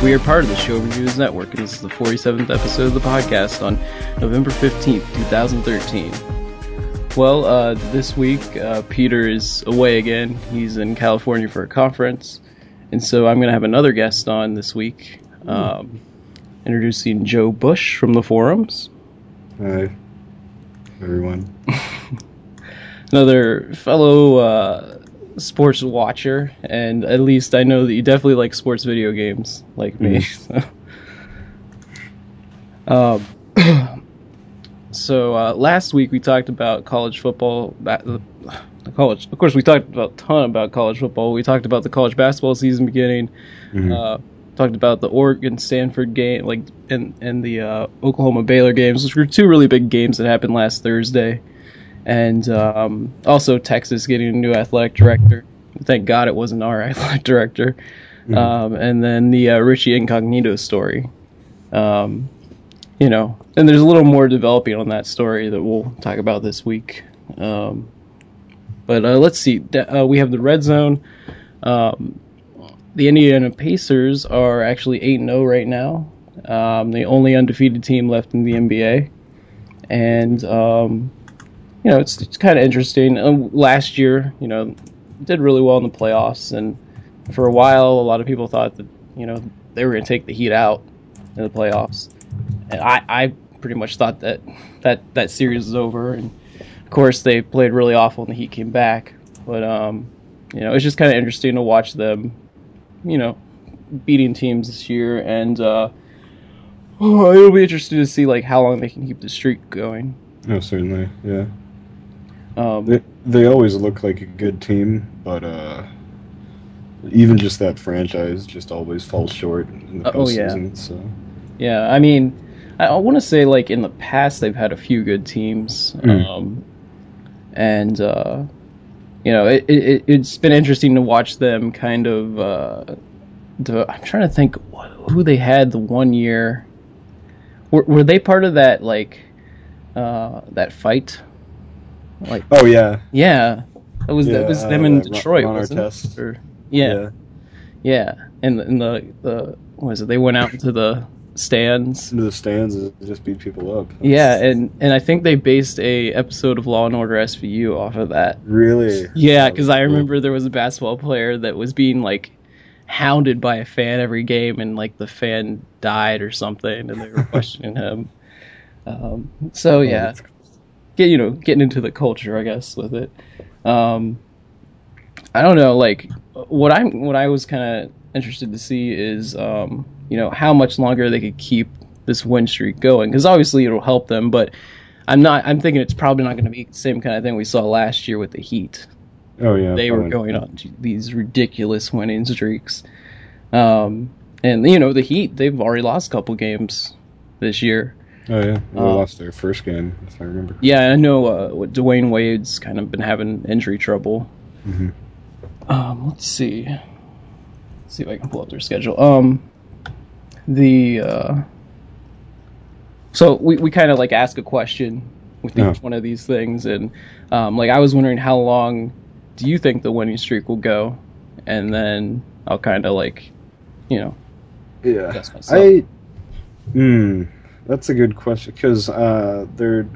We are part of the Show Reviews Network, and this is the 47th episode of the podcast on November 15th, 2013. Well, uh, this week, uh, Peter is away again. He's in California for a conference, and so I'm going to have another guest on this week, um, introducing Joe Bush from the forums. Hi, everyone. another fellow uh, sports watcher, and at least I know that you definitely like sports video games, like me. um, so uh, last week we talked about college football. Ba- the, the college, of course, we talked about a ton about college football. We talked about the college basketball season beginning. Uh, talked about the Oregon Stanford game, like and and the uh, Oklahoma Baylor games, which were two really big games that happened last Thursday and um, also Texas getting a new athletic director. Thank God it wasn't our athletic director. Um, and then the uh, Richie Incognito story. Um, you know, and there's a little more developing on that story that we'll talk about this week. Um, but uh, let's see. Uh, we have the red zone. Um, the Indiana Pacers are actually 8 0 right now. Um, the only undefeated team left in the NBA. And um, you know, it's, it's kind of interesting. Um, last year, you know, did really well in the playoffs, and for a while, a lot of people thought that you know they were going to take the Heat out in the playoffs, and I, I pretty much thought that that that series was over. And of course, they played really awful, and the Heat came back. But um, you know, it's just kind of interesting to watch them, you know, beating teams this year, and uh, oh, it'll be interesting to see like how long they can keep the streak going. Oh, certainly, yeah. Um, They, they always look like a good team, but uh, even just that franchise just always falls short in the Uh, oh, yeah. postseason. So Yeah, I mean, I, I want to say like in the past they've had a few good teams, Mm. um, and uh, you know it, it, it's been interesting to watch them kind of. Uh, the, I'm trying to think who they had the one year. Were, were they part of that like uh, that fight? Like oh yeah, yeah, it was Yeah, that was uh, them in that Detroit, Ron wasn't Artest. it? Or, yeah, yeah, and and the the what was it? They went out into the stands. into the stands and just beat people up. Yeah, and and I think they based a episode of Law and Order SVU off of that. really. Yeah, because I cool. remember there was a basketball player that was being like hounded by a fan every game, and like the fan died or something, and they were questioning him. Um, so yeah, that's get you know getting into the culture, I guess, with it. Um, I don't know, like what I'm what I was kind of interested to see is um, you know how much longer they could keep this win streak going because obviously it'll help them, but I'm not. I'm thinking it's probably not going to be the same kind of thing we saw last year with the Heat Oh yeah, they were going on these ridiculous winning streaks. Um, and you know the Heat, they've already lost a couple games this year. Oh yeah, they Uh, lost their first game if I remember. Yeah, I know uh, Dwyane Wade's kind of been having injury trouble. Mhm. Um, let's see, let's see if I can pull up their schedule. Um, the uh, so we we kind of like ask a question with Yeah. each one of these things, and um, like I was wondering how long do you think the winning streak will go, and then I'll kind of like, you know, Yeah, I. Hmm, that's a good question because uh, they're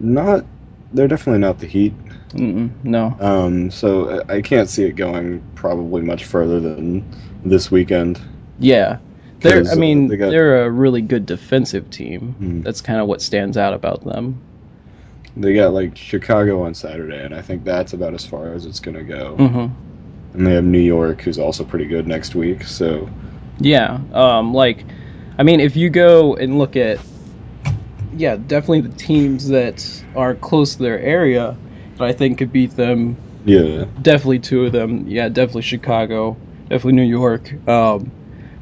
not. They're definitely not the Heat. mm-mm, no, Um, so I I can't see it going probably much further than this weekend. yeah. They're, I uh, mean, they they're a really good defensive team. Hmm. That's kind of what stands out about them. They got like Chicago on Saturday, and I think that's about as far as it's gonna go. Mm-hmm. And they have New York, who's also pretty good next week. So Yeah, um, like, I mean, if you go and look at, yeah, definitely the teams that are close to their area that I think could beat them. yeah, Definitely two of them. Yeah, definitely Chicago, definitely New York. Um,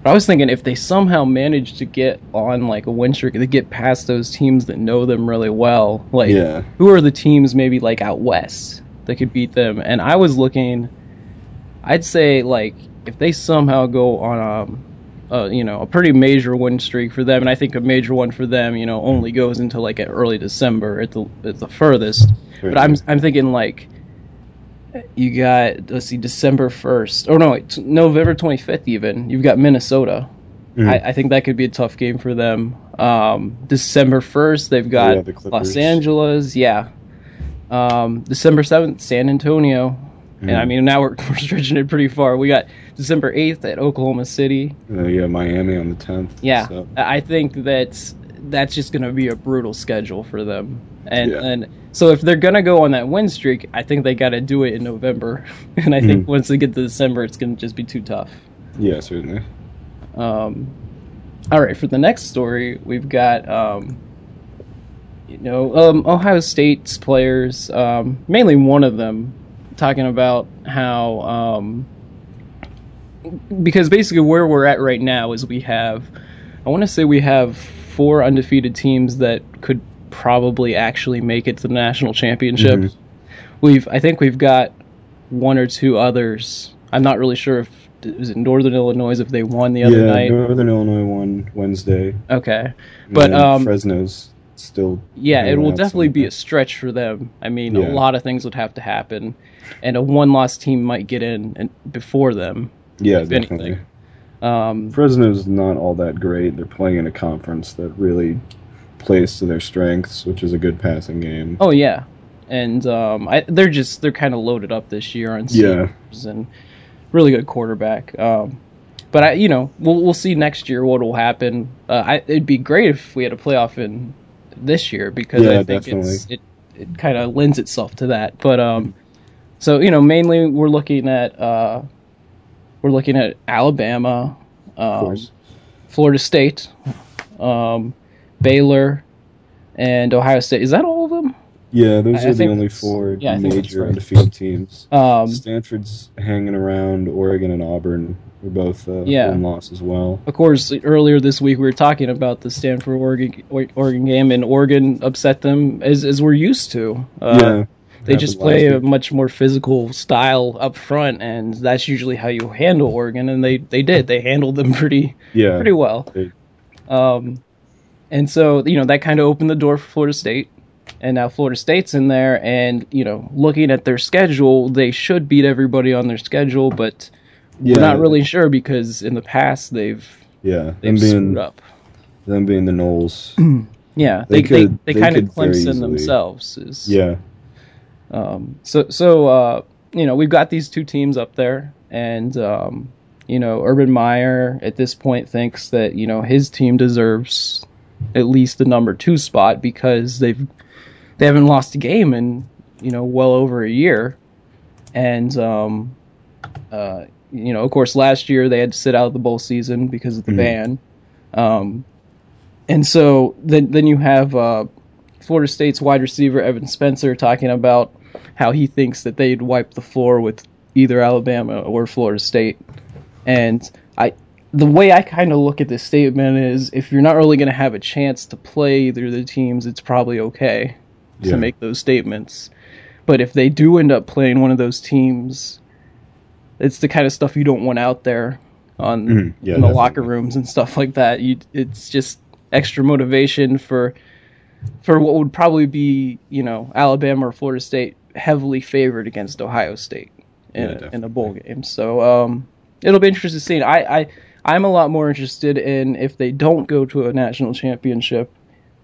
But I was thinking if they somehow manage to get on like a win streak, they get past those teams that know them really well. Like, Yeah. who are the teams maybe like out west that could beat them? And I was looking, I'd say like if they somehow go on a, you know a pretty major win streak for them, and I think a major one for them, you know, only goes into like early December at the at the furthest. But I'm I'm thinking like you got let's see December first or no wait, November twenty fifth even you've got Minnesota. Mhm. I, I think that could be a tough game for them. Um, December first they've got Yeah, the Los Angeles, yeah. Um, December seventh San Antonio, and I Mhm. mean now we're, we're stretching it pretty far. We got December eighth at Oklahoma City. Uh, yeah, Miami on the 10th. Yeah, so- I think that that's just going to be a brutal schedule for them. And Yeah. and so if they're going to go on that win streak, I think they got to do it in November. And I think Mhm. once they get to December, it's going to just be too tough. yeah, certainly. Um, all right, for the next story, we've got um, you know um, Ohio State's players, um, mainly one of them, talking about how um, because basically where we're at right now is we have I want to say we have four undefeated teams that could probably actually make it to the national championship. Mhm. We've I think we've got one or two others. I'm not really sure if it was it Northern Illinois if they won the other yeah, night. Northern Illinois won Wednesday. Okay. and But, um, Fresno's still. Yeah, it will definitely be a stretch for them. I mean, Yeah. a lot of things would have to happen, and a one-loss team might get in and before them. Yeah, if definitely. anything. Um, Fresno's not all that great. They're playing in a conference that really plays to their strengths, which is a good passing game. oh yeah, and um, I, they're just they're kind of loaded up this year on Yeah. and really good quarterback. Um, but I, you know, we'll we'll see next year what will happen. Uh, I, it'd be great if we had a playoff in this year because Yeah, I think it's, it it kind of lends itself to that. But um, so you know, mainly we're looking at uh, we're looking at Alabama, um. Florida State, um, Baylor, and Ohio State. Is that all of them? Yeah, those I- I are the only four yeah, I think that's major right. undefeated teams. Um, Stanford's hanging around. Oregon and Auburn are both uh, Yeah. one loss as well. of course, earlier this week we were talking about the Stanford Oregon Oregon game, and Oregon upset them as as we're used to. Uh, yeah, they just play a much more physical style up front, and that's usually how you handle Oregon. And they they did they handled them pretty yeah. pretty well. They- Um, and so you know that kind of opened the door for Florida State, and now Florida State's in there, and you know looking at their schedule, they should beat everybody on their schedule, but yeah, we're not really sure because in the past they've Yeah, they've them screwed being up. them being the Noles. Yeah, They they they, could- they, they kind of could very Clemson themselves. Is, Yeah, Um, so so uh, you know we've got these two teams up there, and um, you know Urban Meyer at this point thinks that you know his team deserves at least the number two spot because they've they haven't lost a game in you know well over a year, and um, uh, you know of course last year they had to sit out the bowl season because of the Mhm. ban, um, and so then then you have. Uh, Florida State's wide receiver Evan Spencer talking about how he thinks that they'd wipe the floor with either Alabama or Florida State. And I the way I kind of look at this statement is if you're not really going to have a chance to play either of the teams, it's probably okay Yeah. to make those statements. But if they do end up playing one of those teams, it's the kind of stuff you don't want out there on Mhm. Yeah, in the definitely. locker rooms and stuff like that. You, it's just extra motivation for for what would probably be, you know, Alabama or Florida State heavily favored against Ohio State in, Yeah, a, in a bowl game. So um, it'll be interesting to see. I, I I'm a lot more interested in if they don't go to a national championship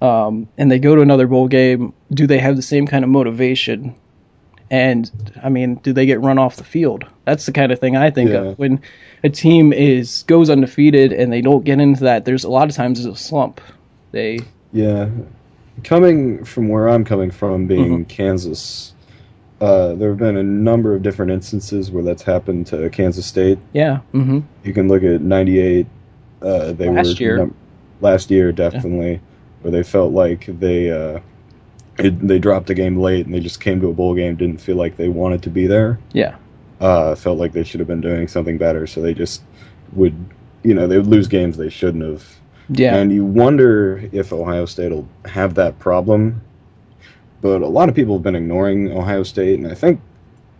um, and they go to another bowl game, do they have the same kind of motivation? And I mean, do they get run off the field? That's the kind of thing I think Yeah. of when a team is goes undefeated and they don't get into that. There's a lot of times there's a slump. They yeah. Coming from where I'm coming from, being Mm-hmm. Kansas, uh, there have been a number of different instances where that's happened to Kansas State. yeah, hmm You can look at '98. Uh, they Last were year. num- last year definitely, where they felt like they uh, it, they dropped a game late and they just came to a bowl game, didn't feel like they wanted to be there. yeah, Uh, felt like they should have been doing something better, so they just would you know they would lose games they shouldn't have. Yeah. And you wonder if Ohio State will have that problem. But a lot of people have been ignoring Ohio State, and I think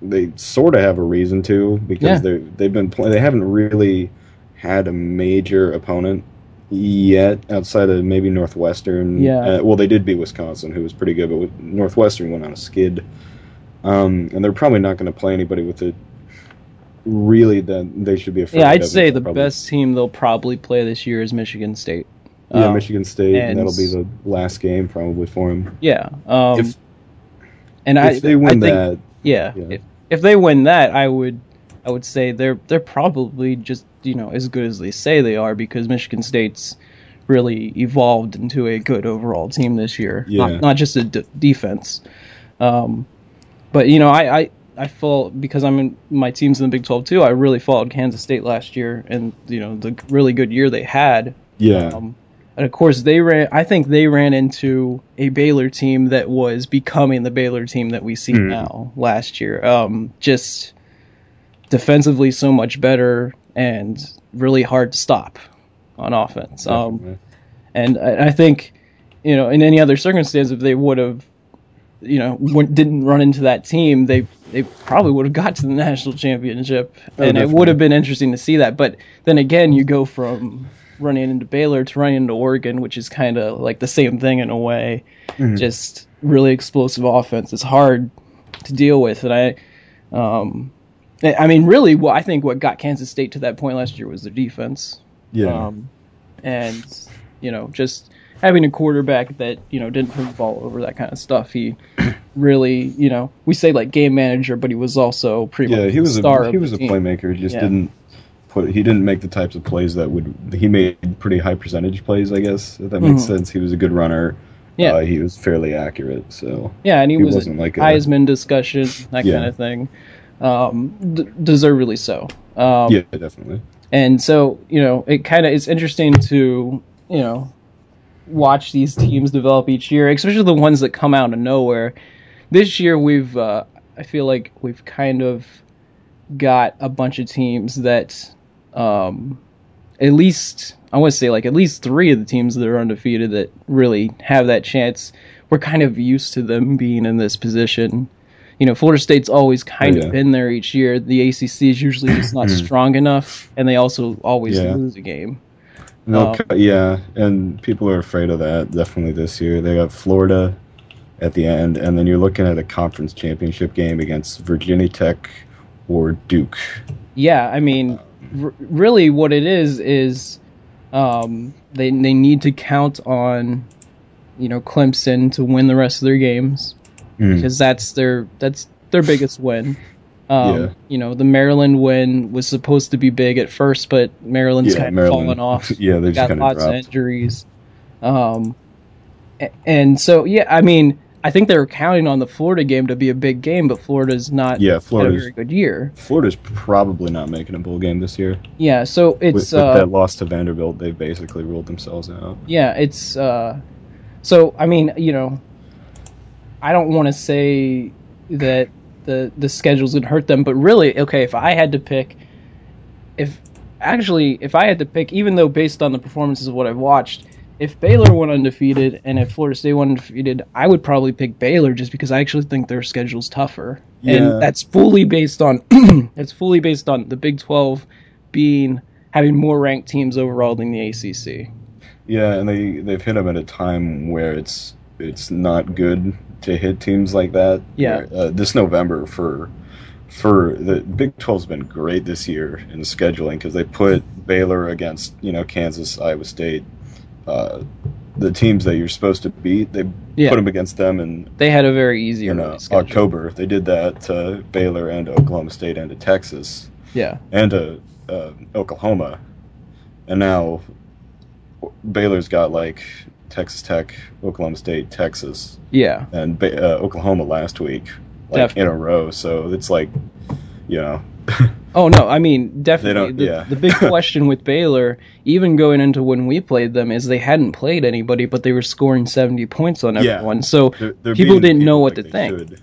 they sort of have a reason to because Yeah. they they've been play, they haven't really had a major opponent yet outside of maybe Northwestern. Yeah. Uh, well, they did beat Wisconsin, who was pretty good, but Northwestern went on a skid. Um, and they're probably not going to play anybody with it. Really, that they should be afraid. Of. Yeah, I'd say the probably- best team they'll probably play this year is Michigan State. Yeah, Um, Michigan State. and- And that'll be the last game probably for them. Yeah. Um, If- and I, if they I win think, that, yeah, yeah. If, if they win that, I would, I would say they're they're probably just you know as good as they say they are because Michigan State's really evolved into a good overall team this year. Yeah. Not, not just a d- defense. Um, but you know, I, I I fall because I'm in my team's in the Big 12 too. I really followed Kansas State last year, and you know the really good year they had. yeah, Um, and of course, they ran. I think they ran into a Baylor team that was becoming the Baylor team that we see Mhm. now last year. Um, just defensively, so much better and really hard to stop on offense. Um, and I, I think, you know, in any other circumstance, if they would have, you know, didn't run into that team, they they probably would have got to the national championship, Oh, and it would have been interesting to see that. But then again, you go from running into Baylor to running into Oregon, which is kind of like the same thing in a way. Mhm. Just really explosive offense. It's hard to deal with, and I. Um, I mean, really, what I think what got Kansas State to that point last year was their defense. yeah, Um, and you know, just having a quarterback that you know didn't turn the ball over, that kind of stuff. He really, you know, we say like game manager, but he was also pretty yeah. much He was star a he was a team. playmaker. He just Yeah. didn't put. He didn't make the types of plays that would. He made pretty high percentage plays. I guess if that makes Mhm. sense. He was a good runner. Yeah. uh, he was fairly accurate. So Yeah, and he, he was wasn't like a- Heisman discussion, that Yeah. kind of thing. Um, d- deservedly so. Um, yeah, definitely. And so, you know, it kind of it's interesting to, you know, watch these teams develop each year, especially the ones that come out of nowhere. This year we've uh, I feel like we've kind of got a bunch of teams that um at least I want to say like at least 3 of the teams that are undefeated that really have that chance. We're kind of used to them being in this position. You know, Florida State's always kind yeah. of been there each year. The ACC is usually just not strong enough, and they also always Yeah. lose a game. No, Uh, cu- yeah, and people are afraid of that definitely this year. They got Florida at the end, and then you're looking at a conference championship game against Virginia Tech or Duke. Yeah, I mean, r- really, what it is is um, they they need to count on you know Clemson to win the rest of their games Mm. because that's their that's their biggest win. Um, Yeah. You know, the Maryland win was supposed to be big at first, but Maryland's Yeah, kind of Maryland. fallen off. Yeah, they just got lots of injuries. Um, and so yeah, I mean, I think they were counting on the Florida game to be a big game, but Florida's not Yeah, had a very good year. Florida's probably not making a bowl game this year. Yeah, so With, it's with uh, that loss to Vanderbilt, they basically ruled themselves out. yeah, it's uh, so I mean, you know, I don't want to say that the the schedule's gonna hurt them, but really, okay, if I had to pick, if actually if I had to pick, even though based on the performances of what I've watched, if Baylor went undefeated and if Florida State went undefeated, I would probably pick Baylor just because I actually think their schedule's tougher, Yeah. and that's fully based on that's fully based on the Big Twelve being having more ranked teams overall than the ACC. Yeah, and they they've hit them at a time where it's it's not good to hit teams like that. Yeah. Uh, this November for for the Big 12's been great this year in scheduling because they put Baylor against you know Kansas, Iowa State, uh, the teams that you're supposed to beat. They Yeah. put them against them and They had a very easy early uh. October. They did that to Baylor and Oklahoma State and to Texas Yeah, and to uh, Oklahoma, and now Baylor's got like Texas Tech, Oklahoma State, Texas, yeah, and uh, Oklahoma last week, like in a row. So it's like, you know, Oh no, I mean definitely. the, yeah. the big question with Baylor, even going into when we played them, is they hadn't played anybody, but they were scoring seventy points on Yeah. everyone. So they're, they're people didn't know what like to think. should.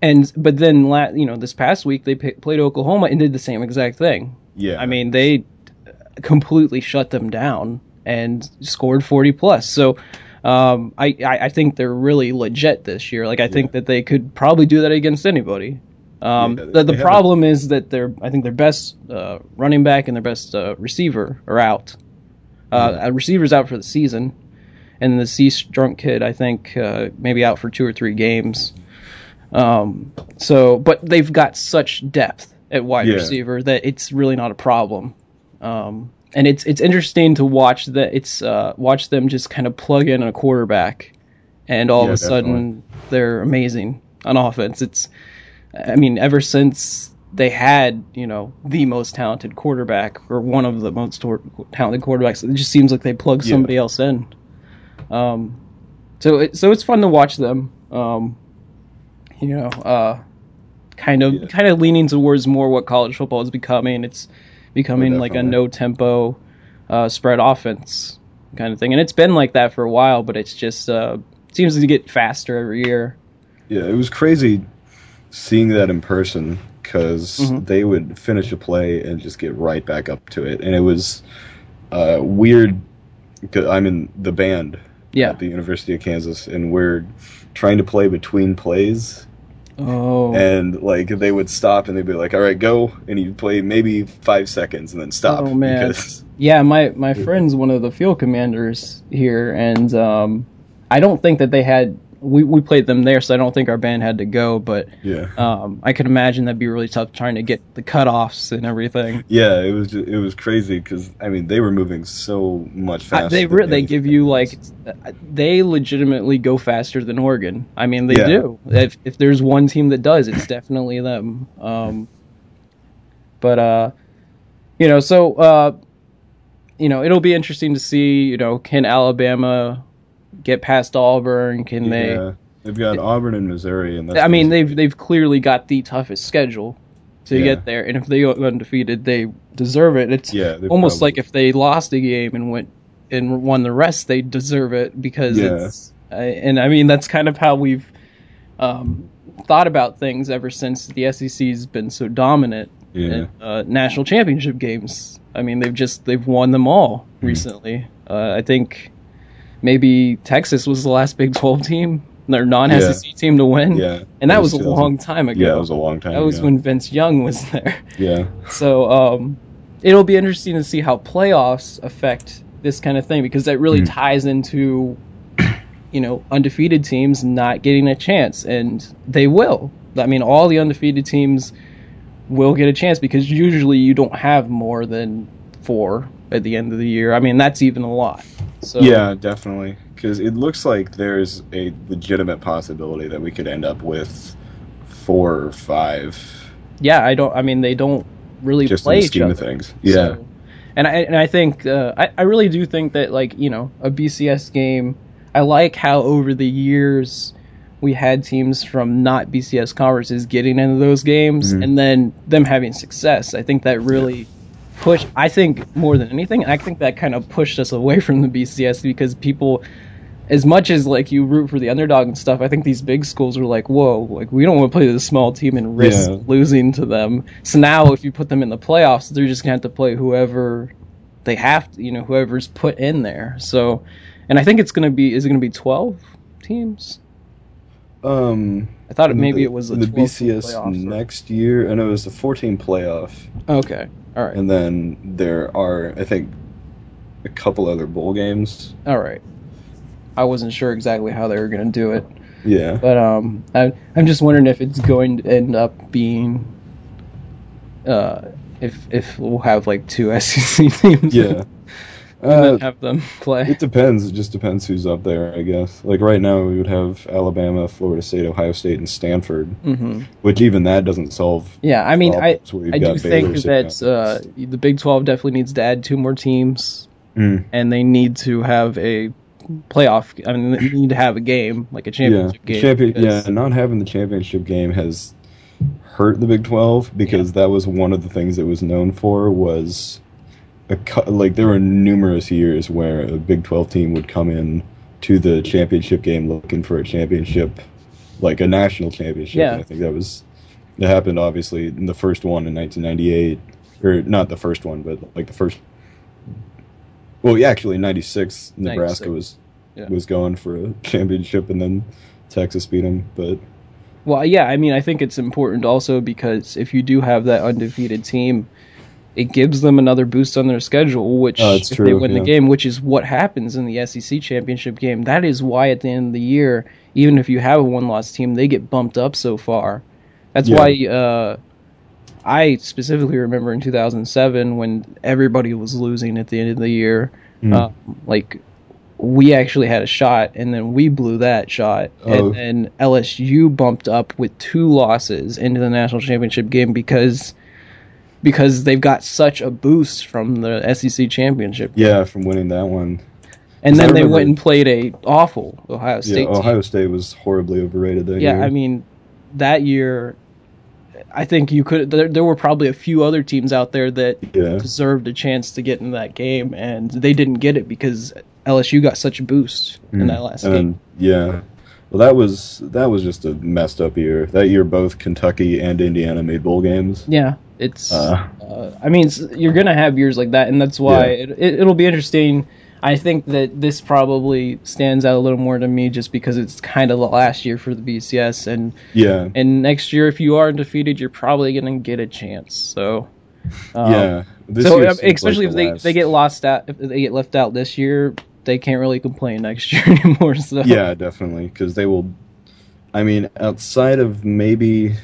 And but then la- you know this past week they p- played Oklahoma and did the same exact thing. Yeah, I mean they completely shut them down and scored 40 plus. So um, I, I, think they're really legit this year. Like I think that they could probably do that against anybody. Um, Yeah, the the they have a- problem is that their I think their best uh, running back and their best uh, receiver are out. Uh, A receiver's out for the season, and the C drunk kid I think uh, maybe out for two or three games. Um, so, but they've got such depth at wide Yeah. receiver that it's really not a problem. Um, and it's it's interesting to watch that it's uh, watch them just kind of plug in a quarterback, and all Yeah, of a sudden they're amazing on offense. It's I mean, ever since they had, you know, the most talented quarterback or one of the most tor- talented quarterbacks, it just seems like they plug Yeah. somebody else in. Um, so it, so it's fun to watch them. Um, you know, uh, kind of Yeah. kind of leaning towards more what college football is becoming. It's becoming Oh, like a no tempo uh, spread offense kind of thing, and it's been like that for a while. But it's just uh, seems to get faster every year. Yeah, it was crazy seeing that in person because Mhm. they would finish a play and just get right back up to it, and it was uh, weird. Cause I'm in the band Yeah. at the University of Kansas, and we're trying to play between plays, Oh. and like they would stop and they'd be like, "All right, go," and you play maybe five seconds and then stop. Oh, man. because Yeah, my my friend's one of the field commanders here, and um, I don't think that they had. We, we played them there, so I don't think our band had to go. But yeah, um, I could imagine that'd be really tough trying to get the cutoffs and everything. yeah, it was ju- it was crazy because I mean they were moving so much I, faster. they re- they give you like they legitimately go faster than Oregon. I mean, they Yeah. do. If if there's one team that does, it's definitely them. Um, but uh, you know, so uh, you know, it'll be interesting to see. You know, can Alabama get past Auburn? Can Yeah, they've got Auburn and Missouri, and that's? I mean, they've they've clearly got the toughest schedule to Yeah. get there, and if they go undefeated, they deserve it. It's Yeah, almost probably- like if they lost a game and went and won the rest, they deserve it because Yeah. it's. I and I mean, that's kind of how we've um, thought about things ever since the SEC's been so dominant Yeah. in uh, national championship games. I mean, they've just they've won them all Hmm. recently. Uh, I think maybe Texas was the last Big Twelve team, their non-SEC team to win. Yeah, and that it was, a long time ago. Yeah, it was a long time. That was when Vince Young was there. Yeah, So um, it'll be interesting to see how playoffs affect this kind of thing because that really Mhm. ties into you know undefeated teams not getting a chance, and they will. I mean, all the undefeated teams will get a chance because usually you don't have more than four at the end of the year. I mean, that's even a lot. So yeah, definitely. Because it looks like there's a legitimate possibility that we could end up with four or five, yeah. I don't. I mean, they don't really just play in the scheme other. of things. Yeah, So- and I and I think uh, I I really do think that like you know a BCS game. I like how over the years we had teams from not BCS conferences getting into those games Mhm. and then them having success. I think that really pushed. I think more than anything, I think that kind of pushed us away from the BCS because people. As much as like you root for the underdog and stuff, I think these big schools were like, "Whoa, like we don't want to play this small team and risk Yeah. losing to them." So now, if you put them in the playoffs, they're just gonna have to play whoever they have to, you know, whoever's put in there. So, and I think it's gonna be is it gonna be twelve teams? Um, I thought it, maybe the, it was a the BCS next year, and it was the 14 playoff, Okay, all right, and then there are, I think, a couple other bowl games. all right. I wasn't sure exactly how they were gonna do it, Yeah, but um, I, I'm just wondering if it's going to end up being, uh, if if we'll have like two SEC teams, yeah. And Uh, then have them play. It depends. It just depends who's up there, I guess. Like right now, we would have Alabama, Florida State, Ohio State, and Stanford. hmm Which even that doesn't solve. Yeah, I mean, I problems where you've I do think that uh, the Big 12 definitely needs to add two more teams, Mm. and they need to have a playoff. I mean, they need to have a game, like a championship the game. champion. Yeah, not having the championship game has hurt the Big Twelve because that was one of the things it was known for was a like there were numerous years where a Big Twelve team would come in to the championship game looking for a championship, like a national championship. Yeah. I think that was that happened obviously in the first one in 1998, or not the first one, but like the first Well, yeah, actually, '96 Nebraska 96. was Yeah. was going for a championship, and then Texas beat them. But Well, yeah, I mean, I think it's important also because if you do have that undefeated team, it gives them another boost on their schedule, which Oh, if they true, win the game, which is what happens in the SEC championship game. That is why at the end of the year, even if you have a one-loss team, they get bumped up so far. That's Yeah. why uh, I specifically remember in 2007 when everybody was losing at the end of the year, Mm. uh, like we actually had a shot and then we blew that shot Oh. and then LSU bumped up with two losses into the national championship game because because they've got such a boost from the SEC championship yeah, from winning that one, And then they went and played a awful Ohio yeah, State team. Ohio State was horribly overrated that Yeah, year. I mean, that year, I think you could. There, there were probably a few other teams out there that yeah, deserved a chance to get in that game, and they didn't get it because LSU got such a boost in mm. that last and game. yeah. Well, that was that was just a messed up year. That year, both Kentucky and Indiana made bowl games. Yeah, it's. Uh, Uh, I mean, you're gonna have years like that, and that's why Yeah. it, it, it'll be interesting. I think that this probably stands out a little more to me just because it's kind of the last year for the BCS, and yeah, and next year if you are undefeated, you're probably gonna get a chance. So. um, yeah. This so like especially the if they, last- they get lost out if they get left out this year they can't really complain next year anymore so yeah, definitely, because they will. I mean, outside of maybe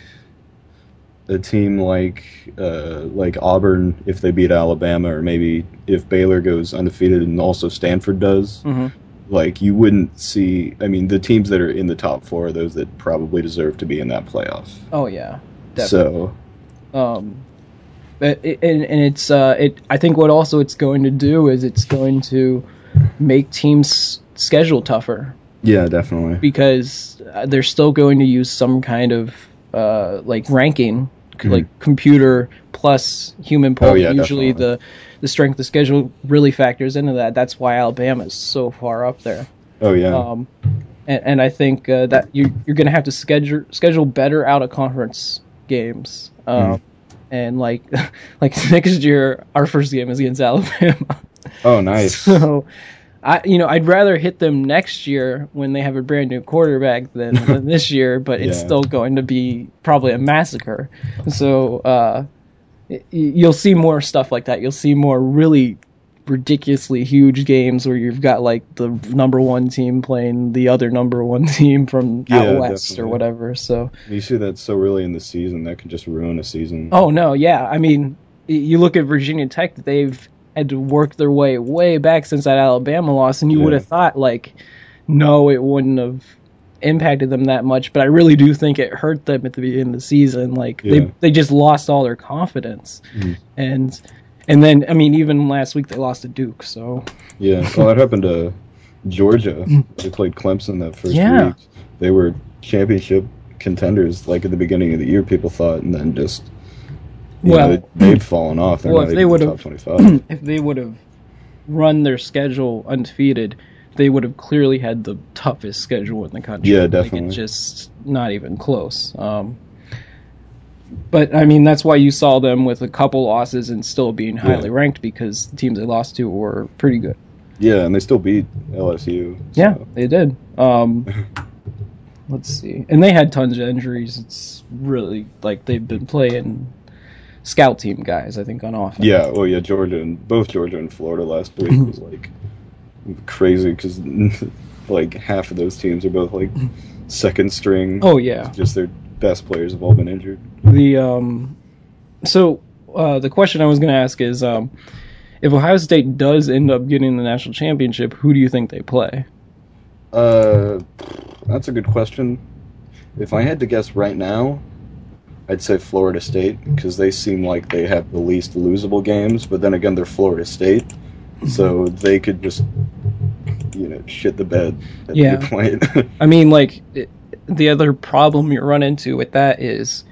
a team like uh, like Auburn, if they beat Alabama, or maybe if Baylor goes undefeated and also Stanford does, Mhm. like you wouldn't see. I mean, the teams that are in the top four are those that probably deserve to be in that playoff. oh yeah definitely. So um and, and it's uh it i think what also it's going to do is it's going to make teams schedule tougher yeah, definitely. because uh, they're still going to use some kind of uh, like ranking, c- like computer plus human poll. Mm-hmm. Oh, yeah, Usually, definitely. the the strength of schedule really factors into that. That's why Alabama is so far up there. Oh yeah, Um, and, and I think uh, that you you're going to have to schedule schedule better out of conference games. Um, Mm. And like like next year, our first game is against Alabama. oh nice. So, I you know I'd rather hit them next year when they have a brand new quarterback than, than this year, but it's still going to be probably a massacre. So uh, you'll see more stuff like that. You'll see more really ridiculously huge games where you've got like the number one team playing the other number one team from Yeah, out west or whatever. So you see that so early in the season that can just ruin a season. Oh no, yeah. I mean, you look at Virginia Tech; they've had to work their way way back since that Alabama loss, and you Yeah. would have thought like, no, it wouldn't have impacted them that much. But I really do think it hurt them at the beginning of the season. Like Yeah. they they just lost all their confidence, Mhm. and and then I mean, even last week they lost to Duke. So Yeah, well, that happened to Georgia. They played Clemson that first Yeah. week. They were championship contenders, like at the beginning of the year, people thought, and then just Well- know, they, they've fallen off. They're Well, if they the would've- if they would have run their schedule undefeated. They would have clearly had the toughest schedule in the country. Yeah, Like, definitely. it's just not even close. Um, but I mean, that's why you saw them with a couple losses and still being highly Yeah. ranked because the teams they lost to were pretty good. yeah, and they still beat LSU. Yeah, they did. Um, let's see, and they had tons of injuries. It's really like they've been playing scout team guys. I think on offense. Yeah, well, yeah, Georgia and both Georgia and Florida last week was like crazy because like half of those teams are both like second string. Oh yeah. just their best players have all been injured. The um, so uh, the question I was going to ask is, um, if Ohio State does end up getting the national championship, who do you think they play? Uh, that's a good question. If I had to guess right now, I'd say Florida State because they seem like they have the least losable games. But then again, they're Florida State, so mm-hmm. they could just, you know, shit the bed at Yeah. any point. I mean, like it, the other problem you run into with that is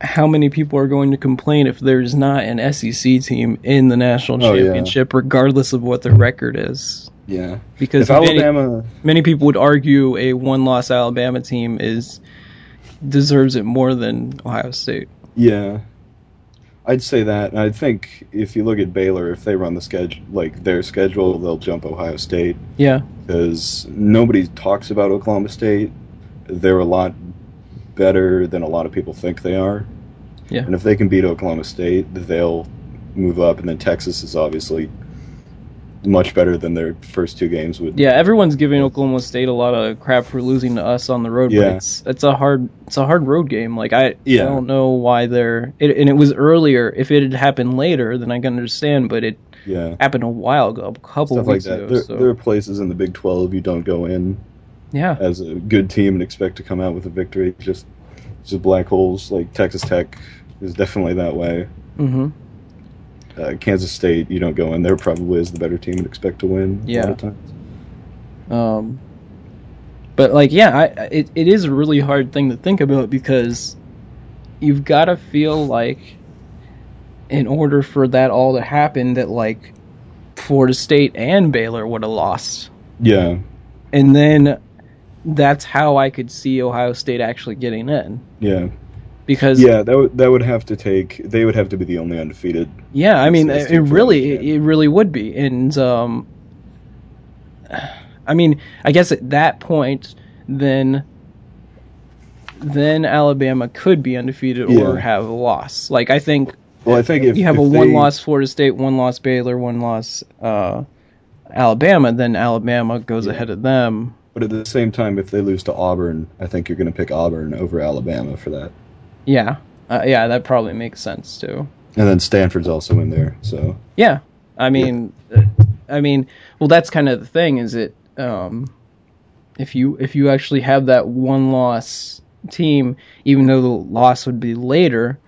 how many people are going to complain if there's not an SEC team in the national Oh, yeah. championship, regardless of what their record is. yeah. Because If many, Alabama, many people would argue a one-loss Alabama team is deserves it more than Ohio State. yeah, I'd say that. And I think if you look at Baylor, if they run the schedule like their schedule, they'll jump Ohio State Yeah. because nobody talks about Oklahoma State. They're a lot better than a lot of people think they are. Yeah. And if they can beat Oklahoma State, they'll move up. And then Texas is obviously much better than their first two games would. Yeah, everyone's giving Oklahoma State a lot of crap for losing to us on the road. Yeah. But it's it's a hard it's a hard road game. Like I, Yeah. I don't know why they're it, and it was earlier. If it had happened later, then I can understand. But it Yeah. happened a while ago, a couple Stuff like weeks that. ago. There, so there are places in the Big 12 you don't go in yeah, as a good team and expect to come out with a victory. Just, just black holes. Like Texas Tech is definitely that way. hmm Uh, Kansas State, you don't go in there probably as the better team and expect to win. A Yeah. lot of times. Um, but like, yeah, I, I- it it is a really hard thing to think about because you've got to feel like, in order for that all to happen, that like Florida State and Baylor would have lost, Yeah. and then that's how I could see Ohio State actually getting in Yeah. Because Yeah. That would that would have to take. They would have to be the only undefeated. Yeah, I mean, it, it really, it, it really would be, and um, I mean, I guess at that point, then, then Alabama could be undefeated Yeah. or have a loss. Like I think Well, I think if you have if a they- one-loss Florida State, one-loss Baylor, one-loss uh, Alabama, then Alabama goes Yeah. ahead of them. But at the same time, if they lose to Auburn, I think you're going to pick Auburn over Alabama for that. Yeah, uh, yeah, that probably makes sense too. And then Stanford's also in there. So Yeah, I mean, uh, I mean, well, that's kind of the thing. Is it um, if you if you actually have that one loss team, even though the loss would be later,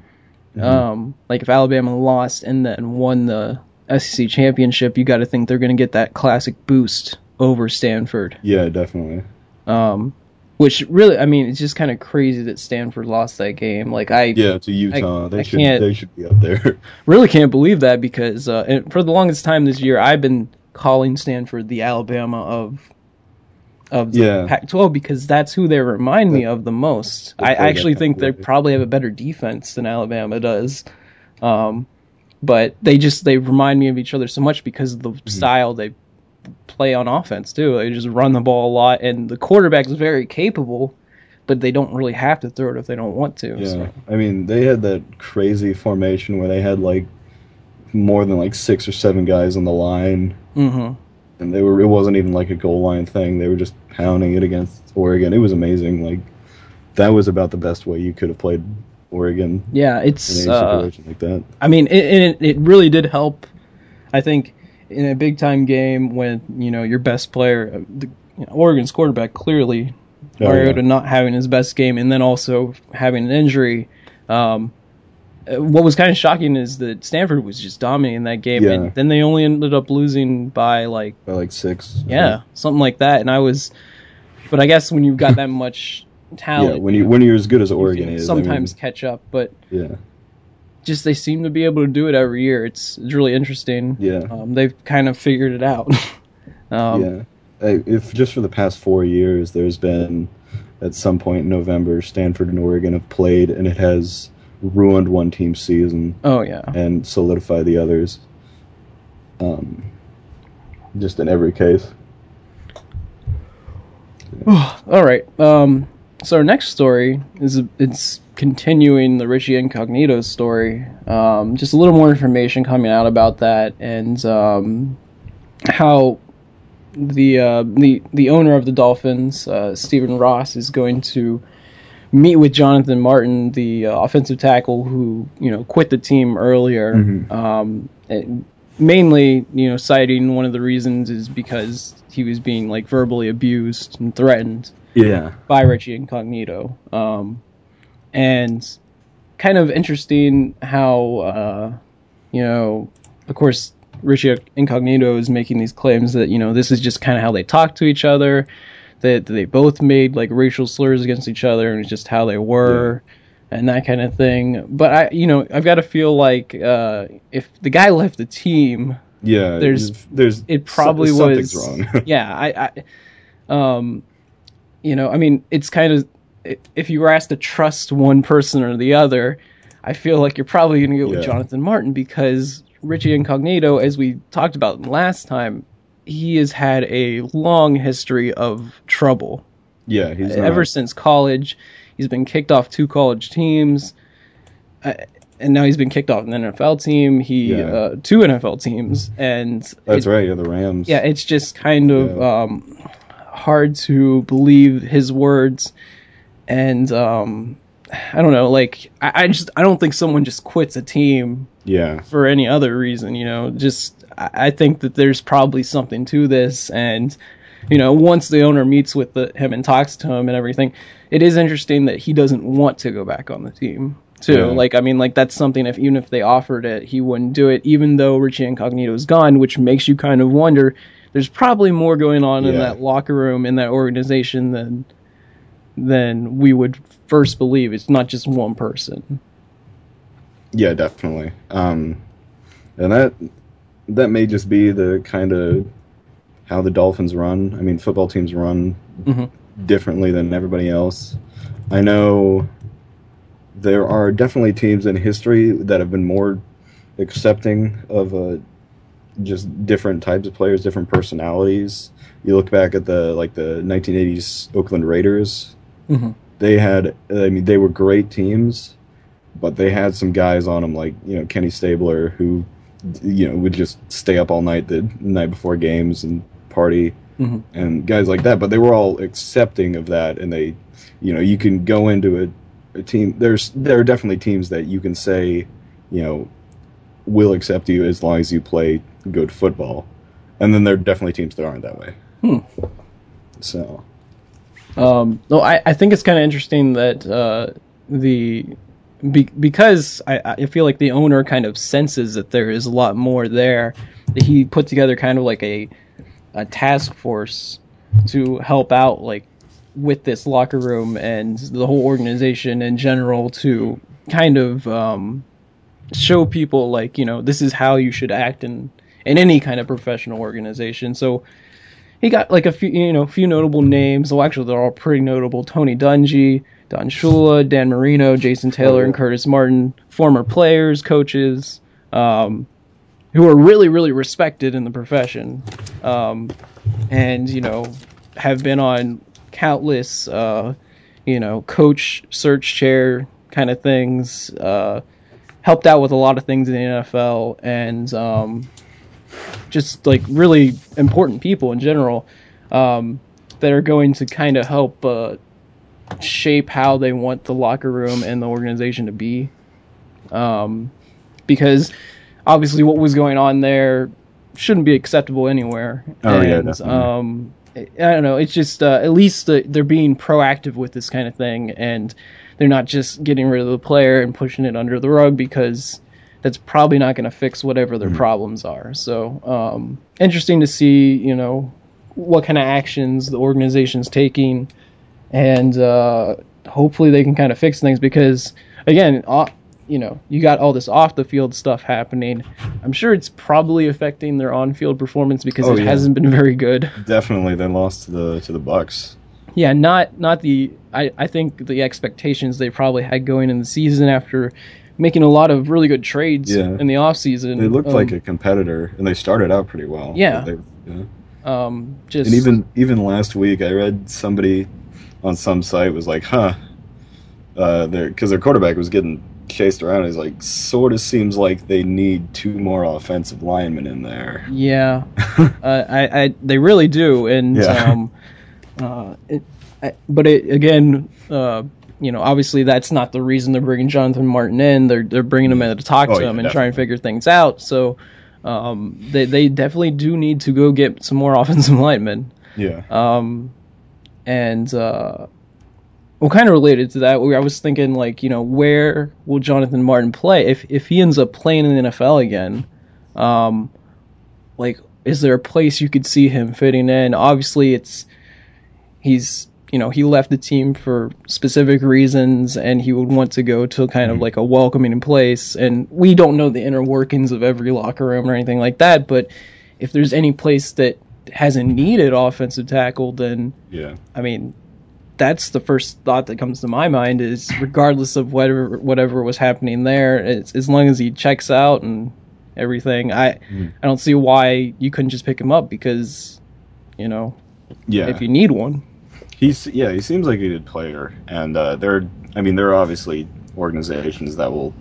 um, like if Alabama lost and then won the SEC championship, you got to think they're going to get that classic boost over Stanford. yeah, definitely. Um, which really, I mean, it's just kind of crazy that Stanford lost that game. Like I, Yeah, to Utah, they I should they should be up there. really can't believe that because uh, for the longest time this year I've been calling Stanford the Alabama of of the Yeah. Pac-12 because that's who they remind me of the most. I actually think they probably have a better defense than Alabama does. Um, but they just they remind me of each other so much because of the Mm-hmm. style they play on offense too. They just run the ball a lot and the quarterback's very capable, but they don't really have to throw it if they don't want to. Yeah, so. I mean they had that crazy formation where they had like more than like six or seven guys on the line, Mhm. and they were it wasn't even like a goal line thing. They were just pounding it against Oregon. It was amazing. Like that was about the best way you could have played Oregon Yeah, in it's a uh, situation like that. I mean, it, it it really did help. I think in a big time game when you know your best player, uh, the, you know, Oregon's quarterback, clearly Oh, Mariota yeah. not having his best game, and then also having an injury. Um, uh, what was kind of shocking is that Stanford was just dominating that game, Yeah. and then they only ended up losing by like By like six. yeah, something like that. And I was, but I guess when you've got that much talent, Yeah, when you when you're as good as you Oregon is, sometimes catch up, but. Yeah, just they seem to be able to do it every year. It's, it's really interesting. Yeah. um, they've kind of figured it out. um, yeah. If just for the past four years, there's been at some point in November, Stanford and Oregon have played, and it has ruined one team's season Oh yeah. and solidified the others. Um, just in every case. All right. Um, so our next story is it's continuing the Richie Incognito story. Um, just a little more information coming out about that and um, how the uh, the the owner of the Dolphins, uh, Stephen Ross, is going to meet with Jonathan Martin, the uh, offensive tackle who you know quit the team earlier. Mhm. Um, and mainly, you know, citing one of the reasons is because he was being like verbally abused and threatened Yeah. by Richie Incognito. Um, and kind of interesting how, uh, you know, of course, Richie Incognito is making these claims that, you know, this is just kind of how they talk to each other, that they both made like racial slurs against each other and it's just how they were. And that kind of thing, but I, you know, I've got to feel like uh, if the guy left the team, Yeah. There's- there's it probably was wrong. yeah I, I um you know i mean it's kind of if you were asked to trust one person or the other I feel like you're probably going to go with Jonathan Martin because Richie Incognito, as we talked about last time, he has had a long history of trouble. Yeah, he's Ever not- since college, he's been kicked off two college teams, uh, and now he's been kicked off an NFL team. He Yeah. uh, two NFL teams, and That's it- right. Yeah, the Rams. yeah, it's just kind of Yeah. um, hard to believe his words, and um, I don't know. Like, I, I just I don't think someone just quits a team yeah, for any other reason. You know, just I, I think that there's probably something to this, and you know, once the owner meets with the, him and talks to him and everything, it is interesting that he doesn't want to go back on the team. Too Yeah. like I mean like that's something if even if they offered it he wouldn't do it even though Richie Incognito is gone which makes you kind of wonder there's probably more going on in that locker room in that organization than than we would first believe it's not just one person yeah, definitely. Um, and that that may just be the kind of how the Dolphins run. I mean, football teams run Mhm. differently than everybody else. I know there are definitely teams in history that have been more accepting of uh, just different types of players, different personalities. You look back at the like the 1980s Oakland Raiders. Mhm. They had, I mean, they were great teams, but they had some guys on them like you know Kenny Stabler who, you know, would just stay up all night the night before games and party Mhm. and guys like that. But they were all accepting of that, and they, you know, you can go into a, a team. There's there are definitely teams that you can say, you know, will accept you as long as you play good football, and then there are definitely teams that aren't that way. Hmm. So Um, no, I, I think it's kind of interesting that uh, the be, because I, I feel like the owner kind of senses that there is a lot more there. That he put together kind of like a a task force to help out like with this locker room and the whole organization in general to kind of um, show people like you know this is how you should act in in any kind of professional organization. So he got like a few, you know, few notable names. Well, actually, they're all pretty notable. Tony Dungy, Don Shula, Dan Marino, Jason Taylor, and Curtis Martin, former players, coaches, um, who are really, really respected in the profession, um, and you know, have been on countless, uh, you know, coach search chair kind of things. Uh, helped out with a lot of things in the NFL, and um, just like really important people in general um, that are going to kind of help uh, shape how they want the locker room and the organization to be. Um, because obviously, what was going on there shouldn't be acceptable anywhere. Oh, yeah, and, definitely. um, I I don't know. It's just uh, at least they're being proactive with this kind of thing, and they're not just getting rid of the player and pushing it under the rug because that's probably not going to fix whatever Mm-hmm. their problems are. So um, interesting to see, you know, what kind of actions the organization's taking, and uh, hopefully they can kind of fix things because again, uh, you know, you got all this off the field stuff happening. I'm sure it's probably affecting their on field performance because Oh, it yeah. hasn't been very good. definitely they lost to the to the Bucks. Yeah, not not the I, I think the expectations they probably had going in the season after making a lot of really good trades Yeah. in the off season. They looked Um, like a competitor, and they started out pretty well. Yeah. They- yeah. um just And even even last week, I read somebody on some site was like, "Huh," uh, because their quarterback was getting chased around. He's like, "Sort of seems like they need two more offensive linemen in there." Yeah, uh, I, I, they really do, and Yeah. um, uh, it, I, but it, again, uh, you know, obviously that's not the reason they're bringing Jonathan Martin in. They're they're bringing him in to talk Oh, to yeah, him and try and figure things out. So, um, they they definitely do need to go get some more offensive linemen. yeah, Um, and uh, well, kind of related to that, we- I was thinking like, you know, where will Jonathan Martin play if if he ends up playing in the NFL again? Um, like, is there a place you could see him fitting in? Obviously, it's he's you know he left the team for specific reasons, and he would want to go to kind of like a welcoming place. And we don't know the inner workings of every locker room or anything like that, but if there's any place that hasn't needed offensive tackle, then yeah. I mean, that's the first thought that comes to my mind is regardless of whatever whatever was happening there, it's, as long as he checks out and everything, I Mhm. I don't see why you couldn't just pick him up because you know Yeah, if you need one. He's yeah he seems like a good player, and uh, there I mean there are obviously organizations that will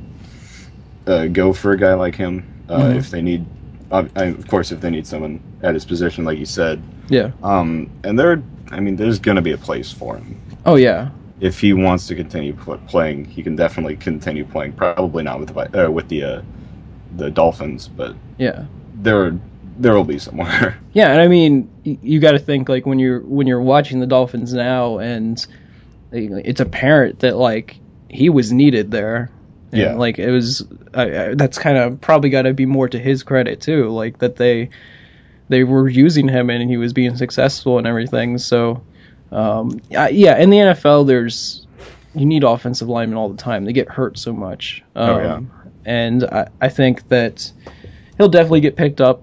uh, go for a guy like him uh, Mhm. if they need. Uh, of course, if they need someone at his position, like you said, Yeah. um, and there, I mean, there's going to be a place for him. Oh yeah. if he wants to continue playing, he can definitely continue playing. Probably not with the uh, with the uh, the Dolphins, but Yeah. there there will be somewhere. Yeah, and I mean, you got to think like when you're when you're watching the Dolphins now, and it's apparent that like he was needed there. And, Yeah. like it was. I I that's kind of probably got to be more to his credit too. Like that they they were using him and he was being successful and everything. So, um, I- yeah, in the NFL, there's you need offensive linemen all the time. They get hurt so much. Um, Oh, yeah. And I, I think that he'll definitely get picked up.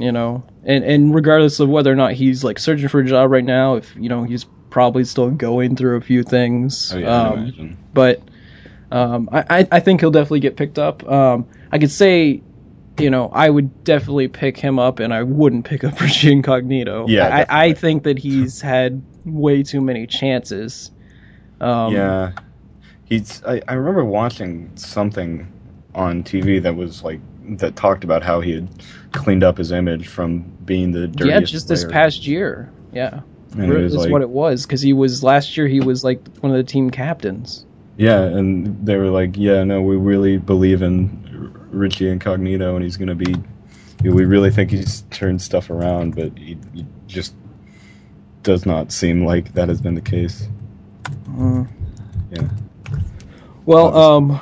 You know, and and regardless of whether or not he's like searching for a job right now, if you know he's probably still going through a few things. Oh yeah, um, but um, I, I I think he'll definitely get picked up. Um, I could say, you know, I would definitely pick him up, and I wouldn't pick up Richie Incognito. Yeah, I, I think that he's had way too many chances. Um, yeah, he's. I, I remember watching something on TV that was like that talked about how he had cleaned up his image from being the dirtiest. yeah, just this past year. Yeah, And it was like, what it was because he was last year. He was like one of the team captains. Yeah, and they were like, "Yeah, no, we really believe in Richie Incognito, and he's going to be. we really think he's turned stuff around, but he, he just does not seem like that has been the case." Yeah. Well, um,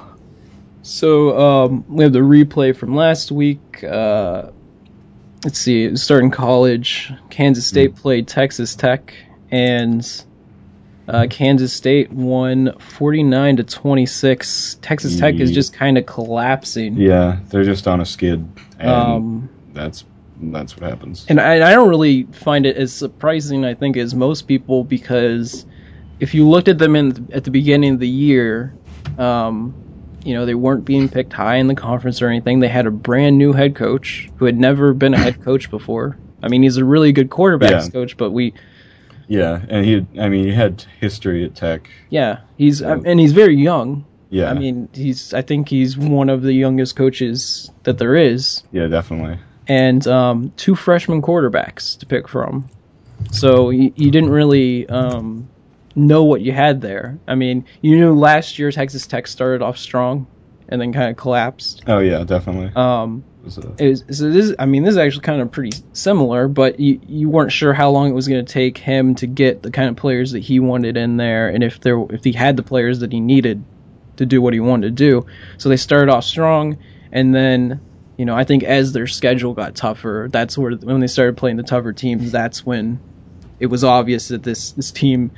so um, we have the replay from last week. Uh, let's see, starting college, Kansas State played Texas Tech, and uh, Kansas State won forty nine to twenty six. Texas Tech is just kind of collapsing. Yeah, they're just on a skid, and Um, that's that's what happens. and I, I don't really find it as surprising, I think, as most people because if you looked at them in at the beginning of the year, um, you know they weren't being picked high in the conference or anything. They had a brand new head coach who had never been a head coach before. I mean, he's a really good quarterbacks Yeah. coach, but we, Yeah, and he, I mean, he had history at Tech. yeah, he's Yeah. and he's very young. Yeah, I mean, he's I think he's one of the youngest coaches that there is. yeah, definitely. and um, two freshman quarterbacks to pick from. So you, you didn't really um, know what you had there. I mean, you knew last year Texas Tech started off strong and then kind of collapsed. Oh yeah, definitely. Um, It was a- it was, so this, is- I mean, this is actually kind of pretty similar, but you, you weren't sure how long it was going to take him to get the kind of players that he wanted in there, and if there if he had the players that he needed to do what he wanted to do. So they started off strong, and then you know I think as their schedule got tougher, that's where when they started playing the tougher teams, that's when it was obvious that this this team,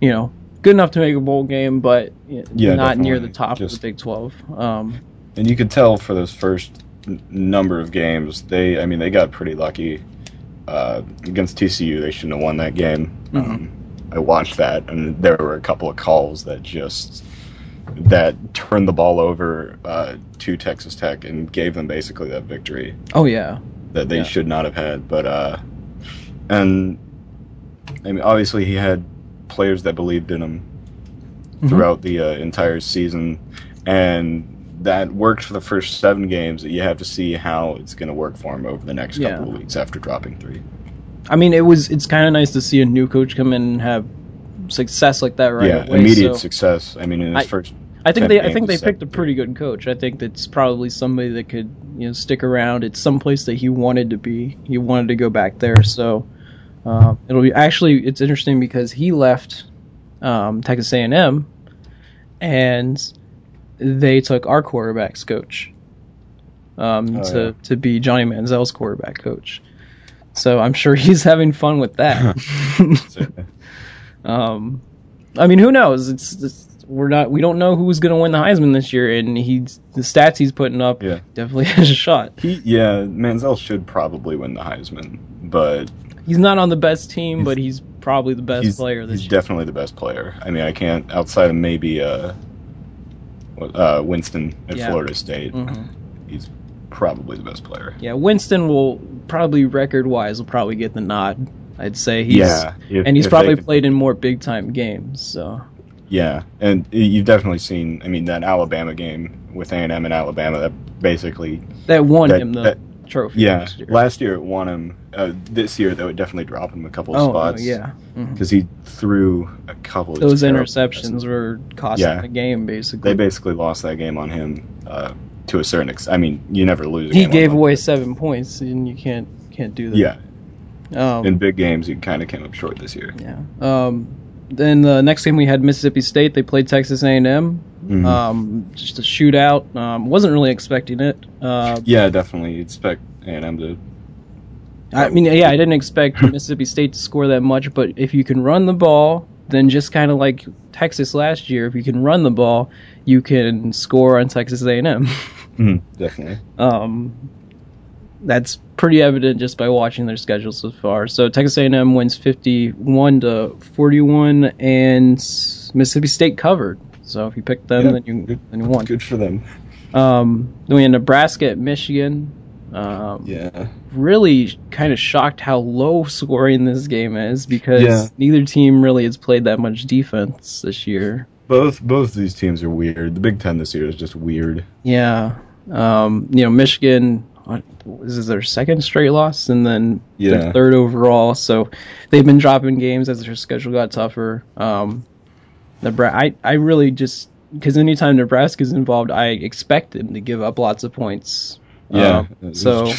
you know, good enough to make a bowl game, but Yeah, not near the top of the Big Twelve. Um, and you could tell for those first n- number of games, they, I mean, they got pretty lucky. Uh, against TCU, they shouldn't have won that game. Mhm. Um, I watched that, and there were a couple of calls that just that turned the ball over uh, to Texas Tech and gave them basically that victory oh yeah, that they Yeah. should not have had. But uh, and I mean, obviously, he had players that believed in him Mhm. throughout the uh, entire season, and that worked for the first seven games. That you have to see how it's going to work for him over the next Yeah. couple of weeks after dropping three. I mean, it was it's kind of nice to see a new coach come in and have success like that right yeah, away. immediate so success. I mean, in his I- first, I think they I think they picked a pretty good coach. I think that's probably somebody that could you know stick around. It's someplace that he wanted to be. He wanted to go back there. So um, it'll be actually it's interesting because he left um, Texas A and M, and they took our quarterbacks coach um, Oh, to yeah. to be Johnny Manziel's quarterback coach. So I'm sure he's having fun with that. Um, I mean, who knows? It's, it's we're not we don't know who's going to win the Heisman this year, and he's the stats he's putting up Yeah. definitely has a shot. he, yeah, Manziel should probably win the Heisman, but He's not on the best team, but he's probably the best he's, player this he's year. definitely the best player. I mean, I can't outside of maybe uh, uh, Winston at Yeah. Florida State. Mhm. He's probably the best player. Yeah, Winston will probably record wise will probably get the nod. I'd say he's yeah, if- and he's probably played in more big time games. So Yeah, and you've definitely seen. I mean, that Alabama game with A and M and Alabama that basically. that won That- him the that- trophy. Yeah, last year. last year it won him. Uh, this year, that would definitely drop him a couple of oh no, spots. yeah, because he threw a couple. of those interceptions passes. were costing Yeah. the game basically. They basically lost that game on him uh, to a certain extent. I mean, you never lose. A he gave away seven points, and you can't can't do that. Yeah, Um, in big games, he kind of came up short this year. Yeah. Um, then the next game we had Mississippi State. They played Texas A&M. Mhm. Um, just a shootout. Um, wasn't really expecting it. Uh, Yeah, definitely You'd expect A and M to. I mean, yeah, I didn't expect Mississippi State to score that much, but if you can run the ball, then just kind of like Texas last year, if you can run the ball, you can score on Texas A&M. Mhm, definitely. um, that's pretty evident just by watching their schedule so far. So Texas A&M wins 51 to 41, and Mississippi State covered. So if you pick them, Yeah, then you good- then you won. Good for them. Um, then we had Nebraska at Michigan. Um, Yeah. Really kind of shocked how low scoring this game is because Yeah. neither team really has played that much defense this year. Both both these teams are weird. The Big Ten this year is just weird. Yeah. Um, you know, Michigan this is their second straight loss and then Yeah. their third overall. So they've been dropping games as their schedule got tougher. Um, Nebra- I, I really just because anytime Nebraska's involved, I expect them to give up lots of points. Yeah. It's so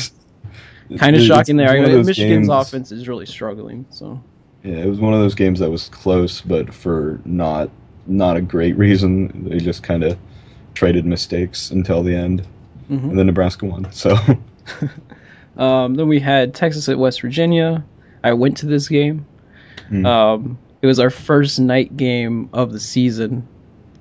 kind of shocking there. of those Michigan's games- offense is really struggling. So Yeah, it was one of those games that was close, but for not not a great reason. They just kind of traded mistakes until the end, Mhm. and then Nebraska won. So um, then we had Texas at West Virginia. I went to this game. Mm. Um, it was our first night game of the season.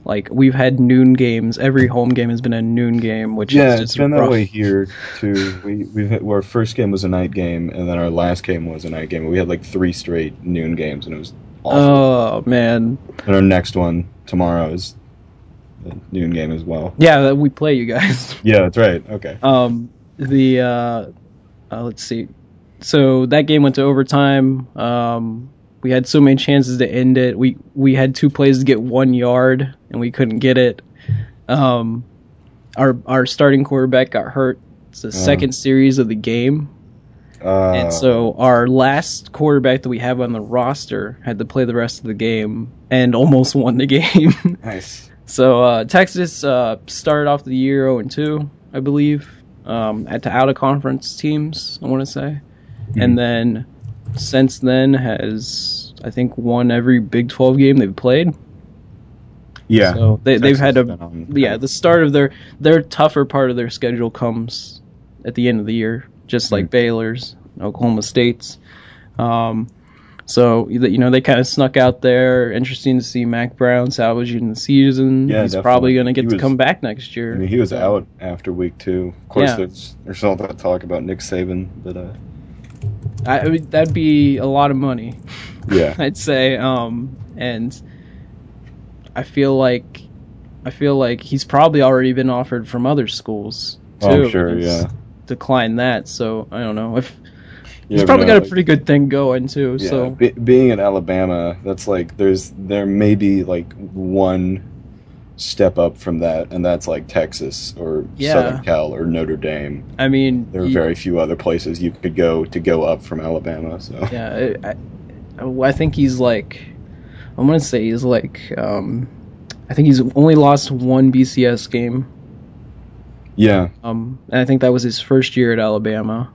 Like we've had noon games. Every home game has been a noon game, which yeah, is it's just been rough. that way here too. We we've had, our first game was a night game, and then our last game was a night game. We had like three straight noon games, and it was awful. Oh man, and our next one tomorrow is a noon game as well. yeah, that we play you guys. Yeah, that's right. Okay. Um, the uh, uh, let's see. So that game went to overtime. Um, we had so many chances to end it. We we had two plays to get one yard, and we couldn't get it. Um, our our starting quarterback got hurt. It's the second series of the game, Uh, and so our last quarterback that we have on the roster had to play the rest of the game and almost won the game. nice. So uh, Texas uh, started off the year 0 and 2, I believe, um, at the out of conference teams. I want to say, and then since then has I think won every Big 12 game they've played. Yeah. So they, they've had a on- yeah the start of their their tougher part of their schedule comes at the end of the year, just like Mhm. Baylor's, Oklahoma State's. Um, so you know they kind of snuck out there. Interesting to see Mack Brown salvaging the season. Yeah, He's definitely. probably going to get to come back next year. I mean, he was out after week two. Of course, Yeah. there's there's all that talk about Nick Saban, but uh, I, I mean, that'd be a lot of money, yeah, I'd say. Um, and I feel like I feel like he's probably already been offered from other schools too. Oh, I'm sure, yeah. Declined that, so I don't know if he's probably know, got a pretty good thing going too. Yeah, So be, being in Alabama, that's like there's there may be like one step up from that, and that's like Texas or Yeah. Southern Cal or Notre Dame. I mean, There are you- very few other places you could go to go up from Alabama. So yeah, I, I, I think he's like I'm gonna say he's like um, I think he's only lost one BCS game. yeah, Um, and I think that was his first year at Alabama.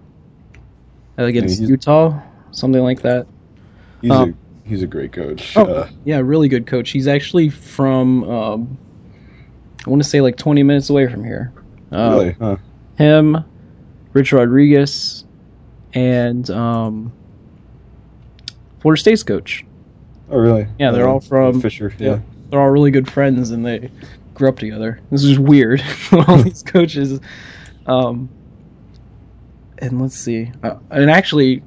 Against he's- Utah, something like that. he's Um, a he's a great coach. Oh, Uh, yeah, really good coach. He's actually from, um, I want to say like 20 minutes away from here. Uh, really? Huh. Him, Rich Rodriguez, and um, Florida State's coach. Oh, really? Yeah, they're Uh, all from- Fisher. Yeah. They're all really good friends, and they grew up together. This is weird. all these coaches. Um, and let's see. Uh, and actually,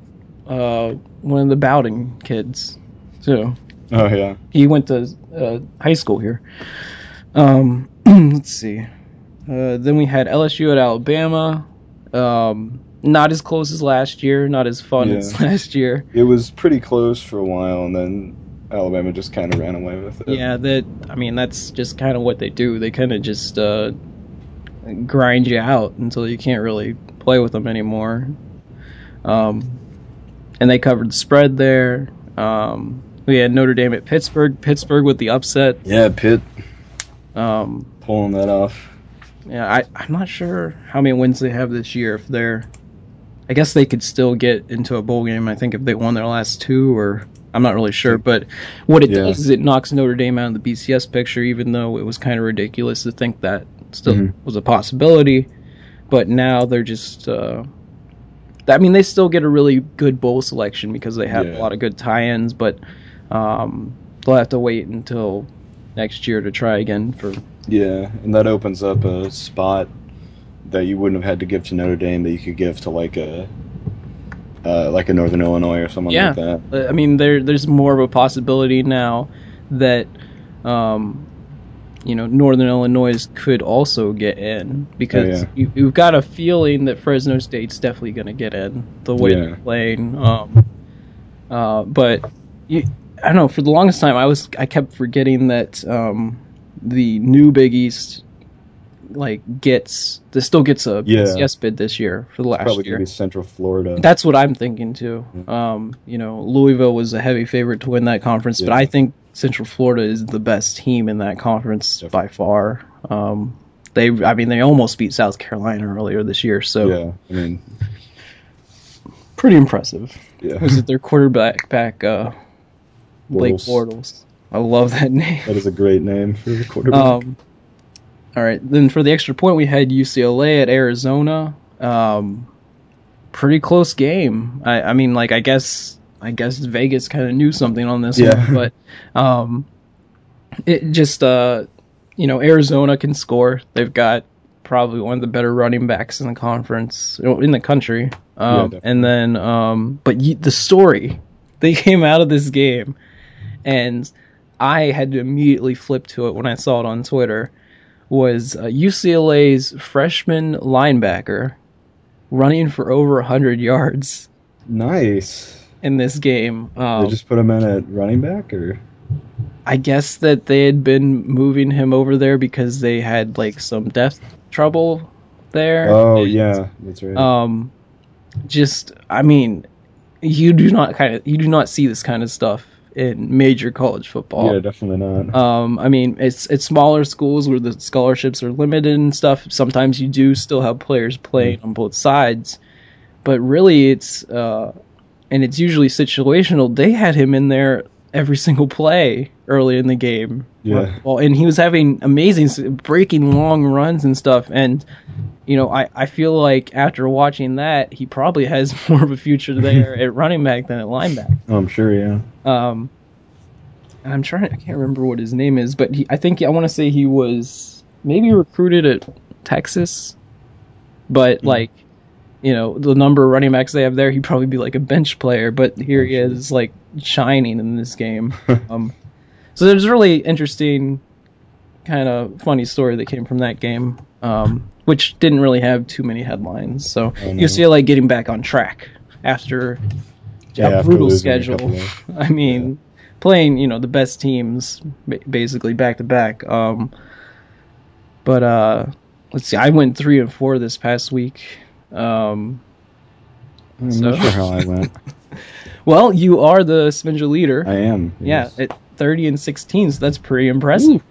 uh, one of the Bowden kids too. Oh yeah. He went to uh, high school here. Um, let's see. Uh, then we had LSU at Alabama. Um, not as close as last year. Not as fun Yeah. as last year. It was pretty close for a while, and then Alabama just kind of ran away with it. Yeah, that. I mean, that's just kind of what they do. They kind of just uh, grind you out until you can't really play with them anymore. Um, and they covered the spread there. Um, we had Notre Dame at Pittsburgh. Pittsburgh with the upset. Yeah, Pitt Um, pulling that off. yeah, I, I'm not sure how many wins they have this year. If they're, I guess they could still get into a bowl game. I think if they won their last two, or I'm not really sure. But what it Yeah. does is it knocks Notre Dame out of the BCS picture, even though it was kind of ridiculous to think that still Mhm. was a possibility. But now they're just. Uh, I mean, they still get a really good bowl selection because they have Yeah. a lot of good tie-ins, but um, they'll have to wait until next year to try again for Yeah, and that opens up a spot that you wouldn't have had to give to Notre Dame that you could give to like a uh, like a Northern Illinois or someone Yeah. like that. Uh, I mean, there there's more of a possibility now that, um, you know, Northern Illinois could also get in because Oh, yeah. you, you've got a feeling that Fresno State's definitely going to get in the way Yeah. they're playing. Um, uh, but you, I don't know. For the longest time, I was I kept forgetting that um, the new Big East like gets this still gets a Yeah. BCS bid this year for the last Probably year. Central Florida. That's what I'm thinking too. Um, you know, Louisville was a heavy favorite to win that conference, but I think Central Florida is the best team in that conference by far. Um, they, I mean, they almost beat South Carolina earlier this year, so yeah, I mean, pretty impressive. yeah, Was it their quarterback back, uh, Blake Bortles. Bortles? I love that name. that is a great name for the quarterback. Um, all right, then for the extra point, we had UCLA at Arizona. Um, pretty close game. I, I mean, like I guess I guess Vegas kind of knew something on this Yeah. one, but um, it just uh, you know, Arizona can score. They've got probably one of the better running backs in the conference in the country. Um, definitely. and then, um, but the story they came out of this game, and I had to immediately flip to it when I saw it on Twitter. Was uh, UCLA's freshman linebacker running for over 100 yards nice. in this game? Um, they just put him in at running back, or I guess that they had been moving him over there because they had like some depth trouble there. oh And, yeah, that's right. Um, just I mean, you do not kind of you do not see this kind of stuff in major college football. yeah, definitely not. Um, I mean, it's it's smaller schools where the scholarships are limited and stuff. Sometimes you do still have players playing on both sides, but really it's uh, and it's usually situational. They had him in there every single play early in the game. Yeah. Well, and he was having amazing breaking long runs and stuff. And you know, I I feel like after watching that, he probably has more of a future there at running back than at linebacker. oh, I'm sure. Yeah. Um, and I'm trying. I can't remember what his name is, but he, I think I want to say he was maybe recruited at Texas, but like, you know, the number of running backs they have there, he'd probably be like a bench player. But here he is, like shining in this game. um, so there's a really interesting, kind of funny story that came from that game, um, which didn't really have too many headlines. So Oh, no. UCLA getting back on track after Yeah, a after brutal schedule. of- I mean, playing you know the best teams basically back to back. Um, but uh, let's see, I went three and four this past week. Um, I'm So- not sure how I went. well, you are the Svenja leader. I am. yeah, at thirty and sixteen, so that's pretty impressive.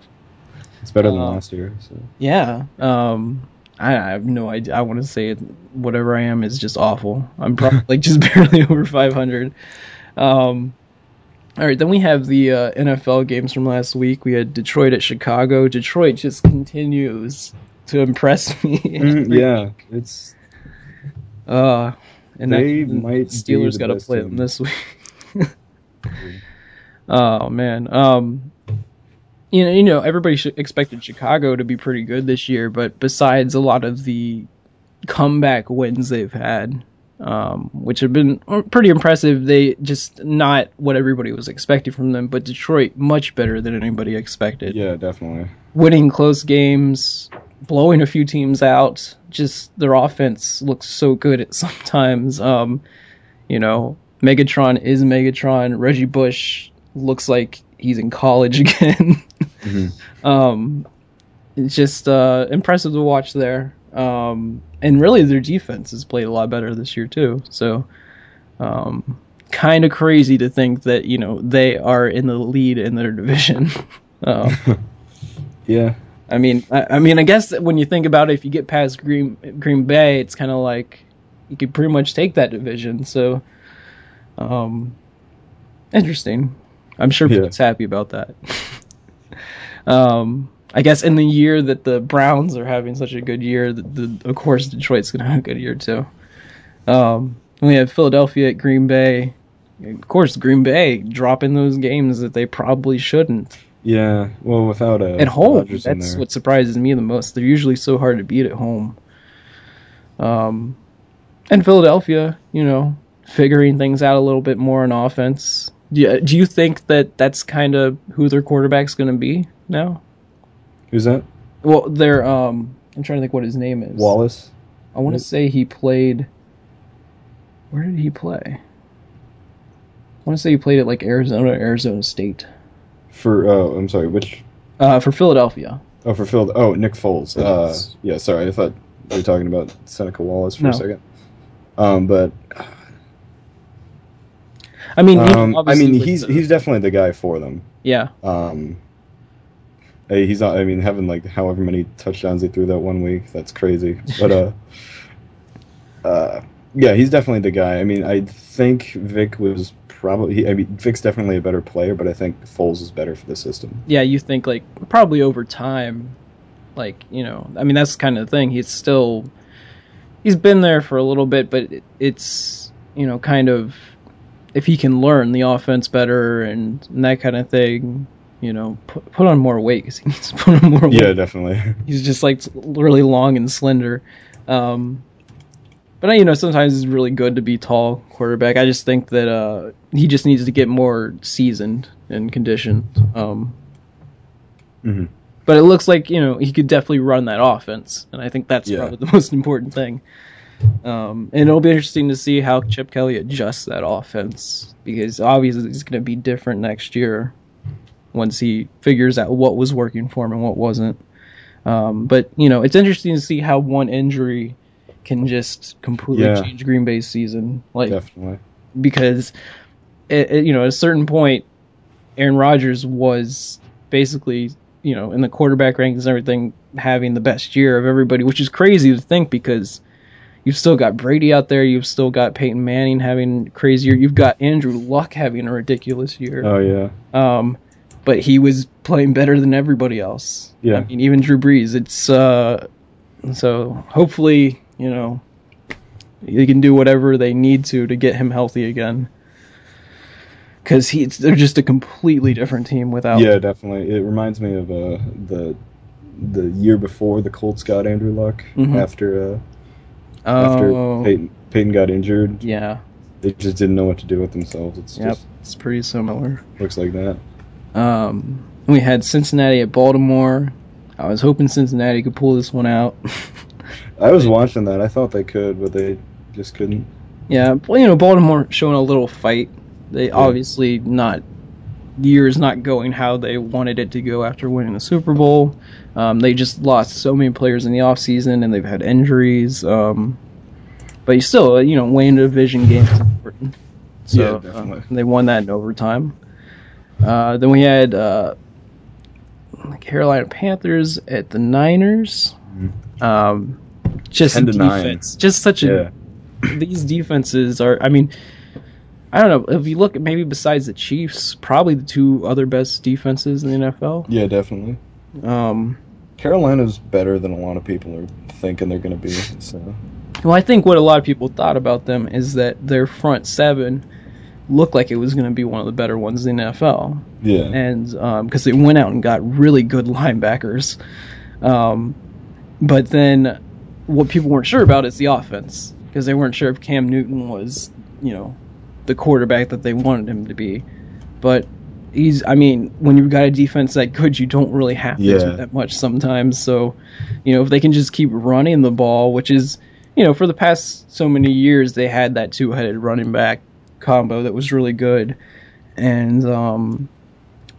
it's better than uh, last year. So. Yeah. Um, I, I have no idea. I want to say it, whatever I am is just awful. I'm probably like just barely over 500. Um, all right, then we have the uh, NFL games from last week. We had Detroit at Chicago. Detroit just continues to impress me. Mm, yeah, it's Uh, and They that, might Steelers the got to play them this week. oh man. Um, you know, you know, everybody expected Chicago to be pretty good this year, but besides a lot of the comeback wins they've had, um, which have been pretty impressive. They just not what everybody was expecting from them, but Detroit much better than anybody expected. Yeah, definitely. Winning close games, blowing a few teams out. Just their offense looks so good at sometimes. Um, you know, Megatron is Megatron. Reggie Bush looks like he's in college again. Mm-hmm. um, it's just uh, impressive to watch there. Um, and really, their defense has played a lot better this year too. So, um, kind of crazy to think that you know they are in the lead in their division. uh, yeah. I mean, I, I, mean, I guess when you think about it, if you get past Green Green Bay, it's kind of like you could pretty much take that division. So, um, interesting. I'm sure yeah. Pete's happy about that. um, I guess in the year that the Browns are having such a good year, the, the of course Detroit's going to have a good year too. Um, we have Philadelphia at Green Bay. Of course, Green Bay dropping those games that they probably shouldn't. Yeah, well, without a at home, that's what surprises me the most. They're usually so hard to beat at home. Um, and Philadelphia, you know, figuring things out a little bit more on offense. You, do you think that that's kind of who their quarterback's going to be now? Who's that? Well, they're um, I'm trying to think what his name is. Wallace. I want to say he played. Where did he play? I want to say he played at like Arizona, Arizona State. For oh, I'm sorry, which? Uh, for Philadelphia. Oh, for Phil. Oh, Nick Foles. Uh, yeah, sorry, I thought you were talking about Seneca Wallace for no. a second. Um, but I mean, um, I mean, he's the, he's definitely the guy for them. Yeah. Um, he's not. I mean, having like however many touchdowns he threw that one week, that's crazy. But uh, uh, yeah, he's definitely the guy. I mean, I think Vic was probably. I mean, Vic's definitely a better player, but I think Foles is better for the system. Yeah, you think like probably over time, like you know, I mean, that's kind of the thing. He's still, he's been there for a little bit, but it, it's you know, kind of if he can learn the offense better and, and that kind of thing, you know, put, put on more weight because he needs to put on more weight. Yeah, definitely. He's just like really long and slender. Um, but you know, sometimes it's really good to be tall quarterback. I just think that uh, he just needs to get more seasoned and conditioned. Um, mm-hmm. But it looks like you know he could definitely run that offense, and I think that's yeah. probably the most important thing. Um, and it'll be interesting to see how Chip Kelly adjusts that offense because obviously it's going to be different next year once he figures out what was working for him and what wasn't. Um, but you know, it's interesting to see how one injury can just completely yeah. change Green Bay's season. Like, definitely because it, it, you know at a certain point, Aaron Rodgers was basically you know in the quarterback rankings and everything having the best year of everybody, which is crazy to think because you've still got Brady out there, you've still got Peyton Manning having crazier, you've got Andrew Luck having a ridiculous year. Oh yeah. Um, but he was playing better than everybody else. Yeah. I mean, even Drew Brees. It's uh, so hopefully you know they can do whatever they need to to get him healthy again. Because he, they're just a completely different team without. Yeah, definitely. It reminds me of uh, the the year before the Colts got Andrew Luck mm-hmm. after uh, oh. after Peyton, Peyton got injured. Yeah, they just didn't know what to do with themselves. It's yep, just it's pretty similar. Looks like that. Um, we had Cincinnati at Baltimore. I was hoping Cincinnati could pull this one out. I was watching that. I thought they could, but they just couldn't. Yeah, well, you know, Baltimore showing a little fight. They yeah. obviously not years not going how they wanted it to go after winning the Super Bowl. Um, they just lost so many players in the offseason and they've had injuries. Um, but you still, you know, winning a division game is important. So yeah, uh, they won that in overtime. Uh, then we had uh, Carolina Panthers at the Niners. Mm-hmm. Um, just defense, nine. just such a. Yeah. These defenses are. I mean, I don't know if you look at maybe besides the Chiefs, probably the two other best defenses in the NFL. Yeah, definitely. Um, Carolina's better than a lot of people are thinking they're going to be. So. Well, I think what a lot of people thought about them is that their front seven looked like it was going to be one of the better ones in the NFL. Yeah. And because um, they went out and got really good linebackers. Um, but then what people weren't sure about is the offense. because they weren't sure if Cam Newton was, you know, the quarterback that they wanted him to be. But he's, I mean, when you've got a defense that good, you don't really have to Yeah. do that much sometimes. So, you know, if they can just keep running the ball, which is, you know, for the past so many years, they had that two headed running back combo that was really good. And, um,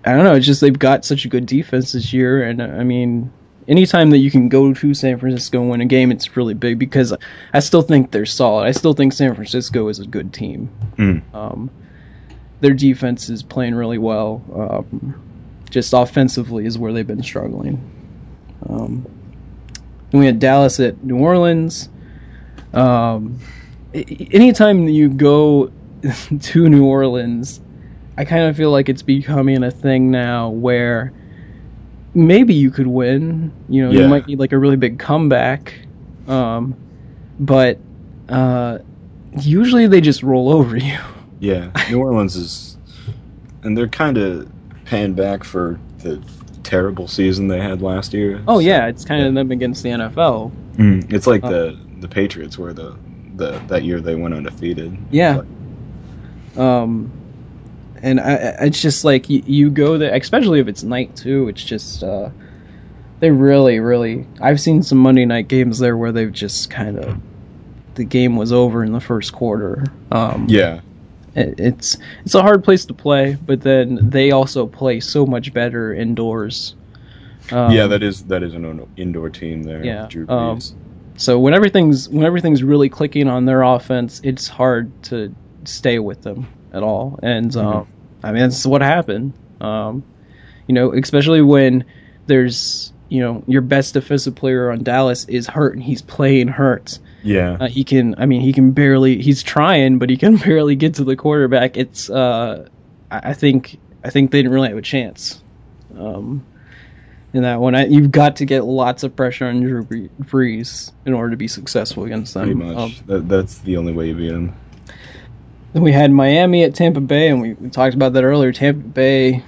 I don't know, it's just they've got such a good defense this year. And, uh, I mean, anytime that you can go to San Francisco and win a game, it's really big because I still think they're solid. I still think San Francisco is a good team. Mm. Um, their defense is playing really well. Um, just offensively is where they've been struggling. Um, we had Dallas at New Orleans. Um, anytime you go to New Orleans, I kind of feel like it's becoming a thing now where maybe you could win. You know, Yeah. you might need like a really big comeback. Um, but uh, usually they just roll over you. Yeah, New Orleans is, and they're kind of paying back for the terrible season they had last year. Oh So, yeah, it's kind of them against the NFL. Mm, it's like Uh, the the Patriots where the the that year they went undefeated. Yeah. Um, and I, it's just like you, you go there, especially if it's night too. It's just uh, they really, really. I've seen some Monday night games there where they've just kind of the game was over in the first quarter. Um, yeah, it, it's it's a hard place to play, but then they also play so much better indoors. Um, yeah, that is that is an indoor team there. Yeah, Drew um, So when everything's when everything's really clicking on their offense, it's hard to stay with them at all. And um, I mean that's what happened. Um, you know, especially when there's you know your best defensive player on Dallas is hurt and he's playing hurt. yeah, Uh, he can, I mean, he can barely. He's trying, but he can barely get to the quarterback. It's, uh, I think, I think they didn't really have a chance. Um, in that one, I, you've got to get lots of pressure on Drew Brees in order to be successful against them. pretty much. Um, that, that's the only way you beat them. Then we had Miami at Tampa Bay, and we, we talked about that earlier. Tampa Bay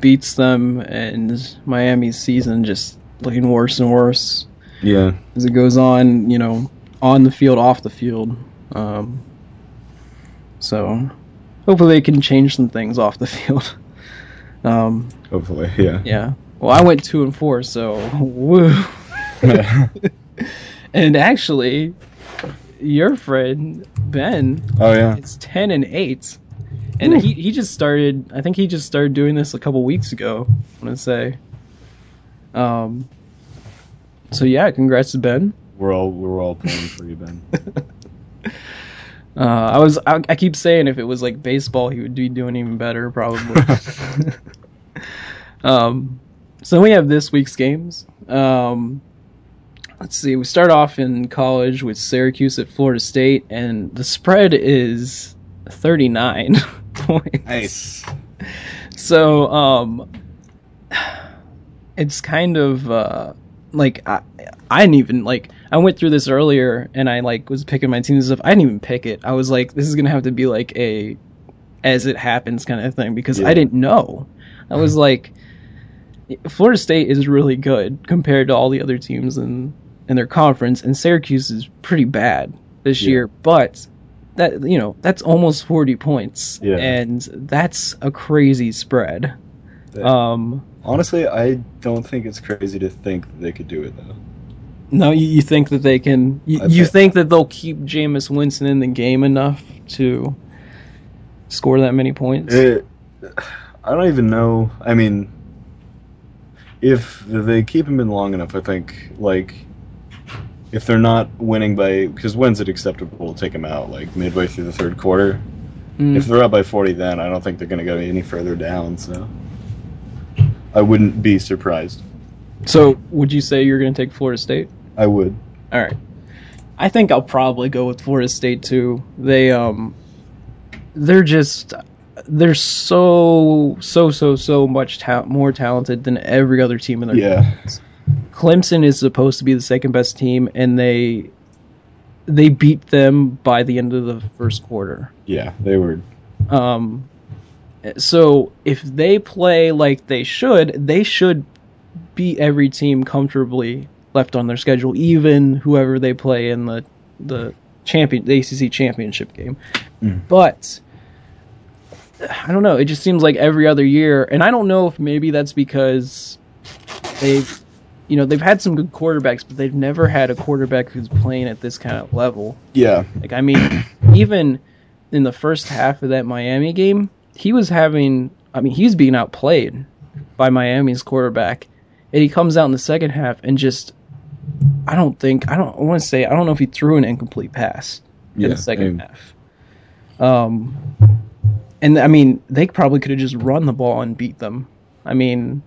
beats them, and Miami's season just looking worse and worse. Yeah, as it goes on, you know, on the field, off the field. Um, so hopefully they can change some things off the field. Um, hopefully, yeah. yeah. Well, I went two and four, so woo. and actually, your friend Ben oh yeah, it's ten and eight, and he he just started. I think he just started doing this a couple weeks ago. I want to say. Um. So yeah, congrats to Ben. we're all we're all playing for you, Ben. Uh, I was I, I keep saying if it was like baseball, he would be doing even better probably. um, so we have this week's games. Um, let's see. We start off in college with Syracuse at Florida State, and the spread is thirty nine points. nice. So, um, it's kind of uh, like I, I didn't even like. I went through this earlier, and I like was picking my teams and stuff. I didn't even pick it. I was like, this is gonna have to be like a as it happens kind of thing because Yeah. I didn't know. I was like, Florida State is really good compared to all the other teams in in their conference, and Syracuse is pretty bad this Yeah. year, but. That you know, that's almost forty points, Yeah. and that's a crazy spread. Um, Honestly, I don't think it's crazy to think that they could do it though. no, you, you think that they can? You, you think that they'll keep Jameis Winston in the game enough to score that many points? It, I don't even know. I mean, if they keep him in long enough, I think like if they're not winning by because when's it acceptable to take them out? Like midway through the third quarter. Mm. If they're up by forty, then I don't think they're going to go any further down. So I wouldn't be surprised. so, would you say you're going to take Florida State? I would. All right. I think I'll probably go with Florida State too. They um they're just they're so so so so much ta- more talented than every other team in their Yeah. Clemson is supposed to be the second best team and they they beat them by the end of the first quarter. Yeah, they were. Um so if they play like they should, they should beat every team comfortably left on their schedule, even whoever they play in the the champion the ACC championship game. But I don't know. It just seems like every other year, and I don't know if maybe that's because they've, you know, they've had some good quarterbacks, but they've never had a quarterback who's playing at this kind of level. Yeah, Like, I mean, even in the first half of that Miami game, he was having, I mean, he's being outplayed by Miami's quarterback, and he comes out in the second half and just, I don't think, I don't I want to say, I don't know if he threw an incomplete pass in the second and- half. Um, and I mean, they probably could have just run the ball and beat them. I mean,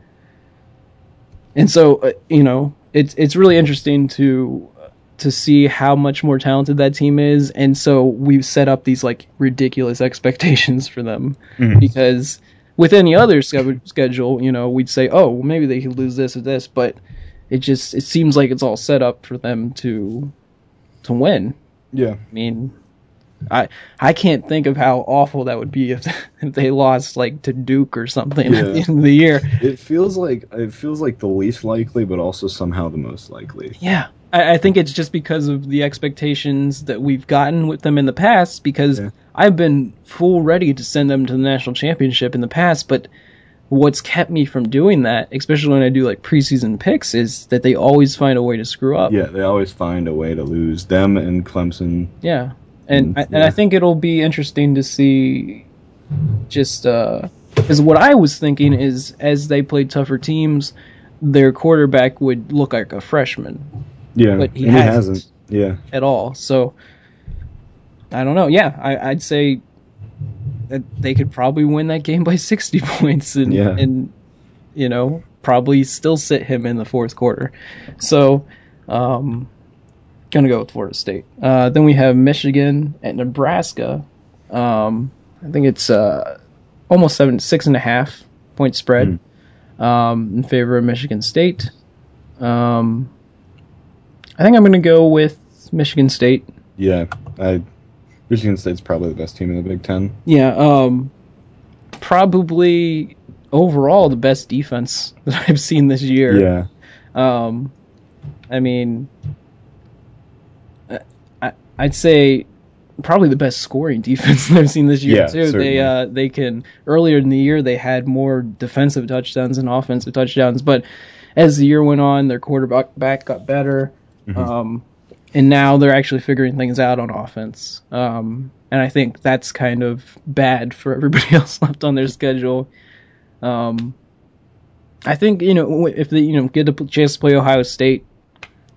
and so uh, you know, it's it's really interesting to to see how much more talented that team is, and so we've set up these like ridiculous expectations for them. Because with any other schedule, you know, we'd say, oh, well, maybe they could lose this or this, but it just it seems like it's all set up for them to to win. yeah, I mean, I I can't think of how awful that would be if, if they lost like to Duke or something at the end of the year. it feels like it feels like the least likely, but also somehow the most likely. Yeah. I, I think it's just because of the expectations that we've gotten with them in the past. Because Yeah. I've been full ready to send them to the national championship in the past, but what's kept me from doing that, especially when I do like preseason picks, is that they always find a way to screw up. Yeah, they always find a way to lose them and Clemson. Yeah, and Mm, I, and I think it'll be interesting to see just because what I was thinking is as they played tougher teams, their quarterback would look like a freshman Yeah, But he hasn't. hasn't. Yeah, at all. So I don't know. Yeah, I, I'd say that they could probably win that game by sixty points and Yeah. and you know probably still sit him in the fourth quarter. So. Um, Gonna go with Florida State. Uh, then we have Michigan at Nebraska. Um, I think it's uh, almost seven, six and a half point spread um, in favor of Michigan State. Um, I think I'm gonna go with Michigan State. yeah. I Michigan State's probably the best team in the Big Ten. Yeah, um, probably overall the best defense that I've seen this year. Yeah, Um, I mean, I'd say probably the best scoring defense that I've seen this year Yeah, too. They uh, they can earlier in the year they had more defensive touchdowns than offensive touchdowns, but as the year went on, their quarterback back got better. Um, and now they're actually figuring things out on offense. Um, and I think that's kind of bad for everybody else left on their schedule. Um, I think you know if they you know get a chance to play Ohio State,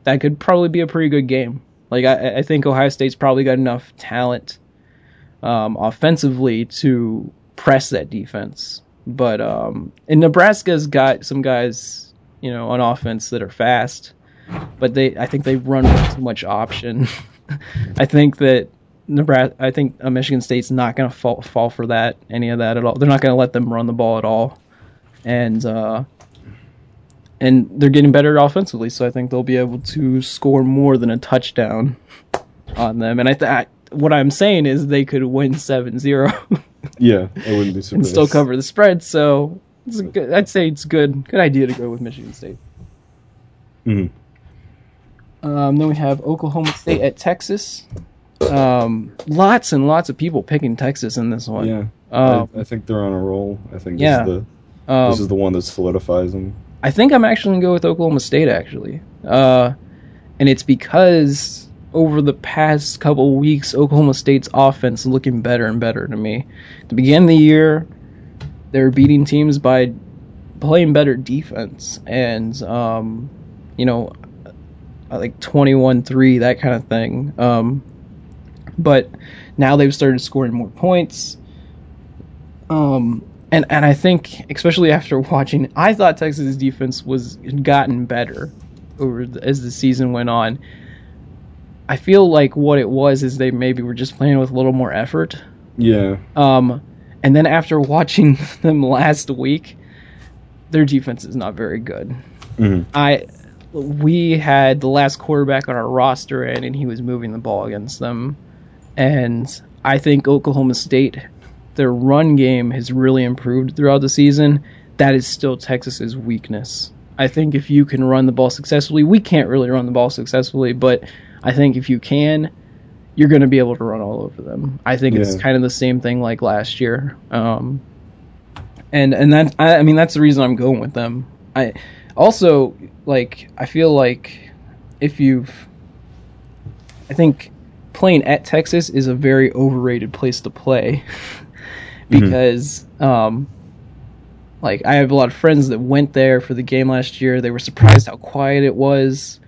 that could probably be a pretty good game. Like I, I think Ohio State's probably got enough talent um, offensively to press that defense. But um, and Nebraska's got some guys you know on offense that are fast, but they I think they run too much option. I think that Nebraska, I think uh, Michigan State's not going to fall fall for that any of that at all. They're not going to let them run the ball at all, and uh, and they're getting better offensively. So I think they'll be able to score more than a touchdown on them. And I th- what I'm saying is they could win 7-0 yeah. I wouldn't be surprised. and still cover the spread. So it's a good, I'd say it's good good idea to go with Michigan State. Mhm. Um, then we have Oklahoma State at Texas. Um, lots and lots of people picking Texas in this one. Yeah, Um, I, I think they're on a roll. I think this, yeah. is the, um, this is the one that solidifies them. I think I'm actually gonna go with Oklahoma State actually, uh, and it's because over the past couple weeks, Oklahoma State's offense is looking better and better to me. Beginning of the year, they were beating teams by playing better defense, and um, you know, like 21-3, that kind of thing. Um, but now they've started scoring more points. Um, and and I think especially after watching, I thought Texas' defense was gotten better over the, as the season went on. I feel like what it was is they maybe were just playing with a little more effort. Yeah, Um, and then after watching them last week, their defense is not very good. Mhm. I we had the last quarterback on our roster in, and he was moving the ball against them. And I think Oklahoma State, their run game has really improved throughout the season. That is still Texas's weakness. I think if you can run the ball successfully, we can't really run the ball successfully, but I think if you can, you're going to be able to run all over them. I think it's kind of the same thing like last year. Um, and and that I, I mean that's the reason I'm going with them. I also like I feel like if you've I think playing at Texas is a very overrated place to play because um like I have a lot of friends that went there for the game last year. They were surprised how quiet it was.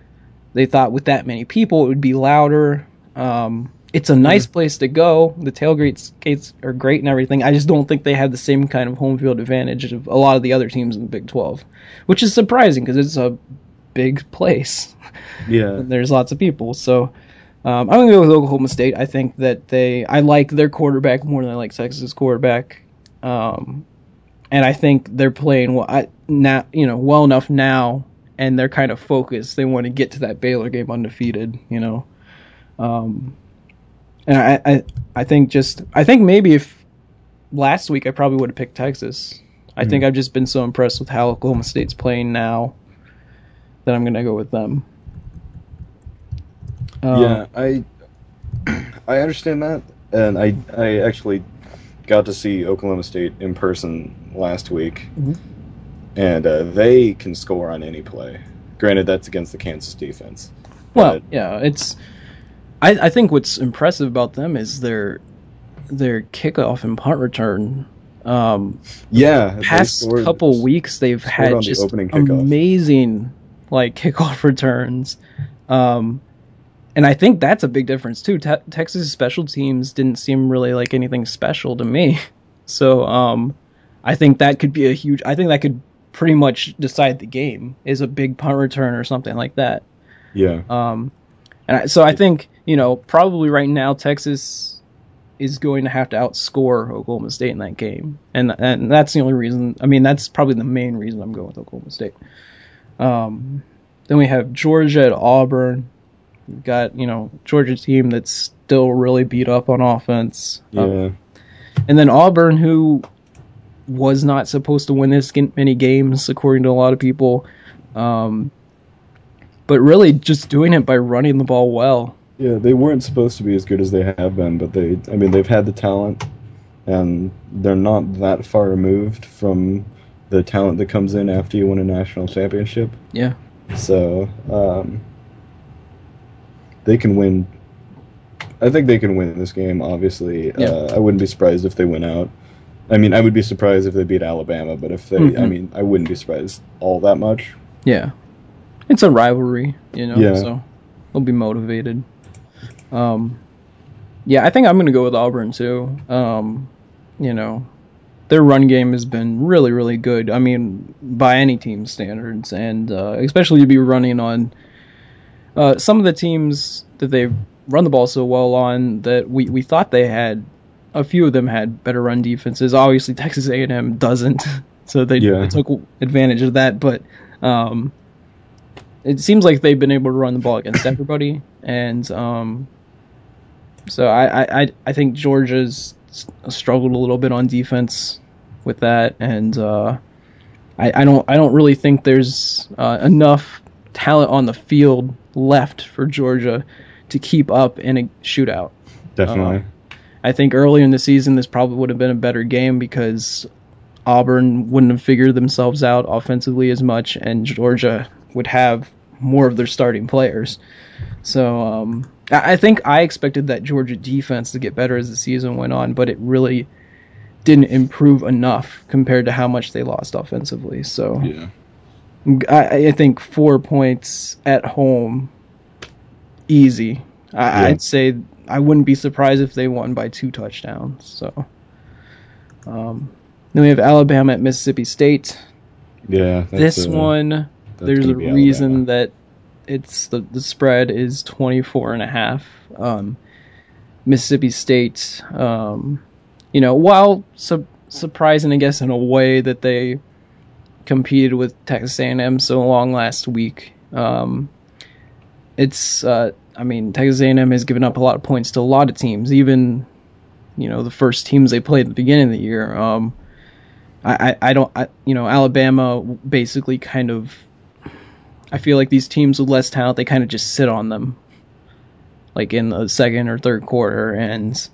They thought with that many people it would be louder. Um, it's a nice place to go. The tailgates gates are great and everything. I just don't think they have the same kind of home field advantage of a lot of the other teams in the Big 12, which is surprising because it's a big place. Yeah. There's lots of people. So um, I'm gonna go with Oklahoma State. I think that they I like their quarterback more than I like Texas quarterback. Um, and I think they're playing well I, now, you know, well enough now, and they're kind of focused. They want to get to that Baylor game undefeated, you know. Um, and I, I, I think just I think maybe if last week I probably would have picked Texas. I think I've just been so impressed with how Oklahoma State's playing now that I'm gonna go with them. Um, yeah, I I understand that, and I I actually got to see Oklahoma State in person last week, Mhm. and uh, they can score on any play. Granted, that's against the Kansas defense. Well, yeah, it's. I, I think what's impressive about them is their their kickoff and punt return. Um, yeah, past scored- couple weeks, they've had the just amazing like kickoff returns. Um, and I think that's a big difference too. Te- Texas special teams didn't seem really like anything special to me. So um, I think that could be a huge. I think that could pretty much decide the game. Is a big punt return or something like that. Yeah, Um, and I, so I think you know probably right now Texas is going to have to outscore Oklahoma State in that game, and and that's the only reason. I mean, that's probably the main reason I'm going with Oklahoma State. Um, then we have Georgia at Auburn. Got you know Georgia team that's still really beat up on offense. yeah. Um, and then Auburn, who was not supposed to win this many games, according to a lot of people, um, but really just doing it by running the ball well. Yeah, they weren't supposed to be as good as they have been, but they, I mean, they've had the talent, and they're not that far removed from the talent that comes in after you win a national championship. Yeah. So, um, they can win. I think they can win this game, obviously. Yeah. Uh, I wouldn't be surprised if they win out. I mean, I would be surprised if they beat Alabama, but if they, I Mhm. mean, I wouldn't be surprised all that much. Yeah. It's a rivalry, you know, Yeah. so they'll be motivated. Um, yeah, I think I'm going to go with Auburn too. Um, you know, their run game has been really, really good. I mean, by any team standards, and uh, especially to be running on uh, some of the teams that they've run the ball so well on that we, we thought they had. A few of them had better run defenses. Obviously, Texas A&M doesn't, so they, Yeah. took advantage of that. But um, it seems like they've been able to run the ball against everybody, and um, so I, I, I- think Georgia's struggled a little bit on defense with that, and uh, I, I don't I don't really think there's uh, enough talent on the field left for Georgia to keep up in a shootout. Definitely. I think earlier in the season this probably would have been a better game because Auburn wouldn't have figured themselves out offensively as much, and Georgia would have more of their starting players. So um, I I think I expected that Georgia defense to get better as the season went on, but it really didn't improve enough compared to how much they lost offensively. So yeah. I, I think four points at home, easy. I, Yeah. I'd say I wouldn't be surprised if they won by two touchdowns. So, um, then we have Alabama at Mississippi State. Yeah. this uh, one, there's a reason Alabama. that it's the the spread is 24 and a half. Um, Mississippi State, um, you know, while su- surprising, I guess, in a way that they competed with Texas A&M so long last week. Um, it's, uh, I mean, Texas A&M has given up a lot of points to a lot of teams, even, you know, the first teams they played at the beginning of the year. Um, I, I, I don't, I, you know, Alabama basically kind of, I feel like these teams with less talent, they kind of just sit on them. like in the second or third quarter, and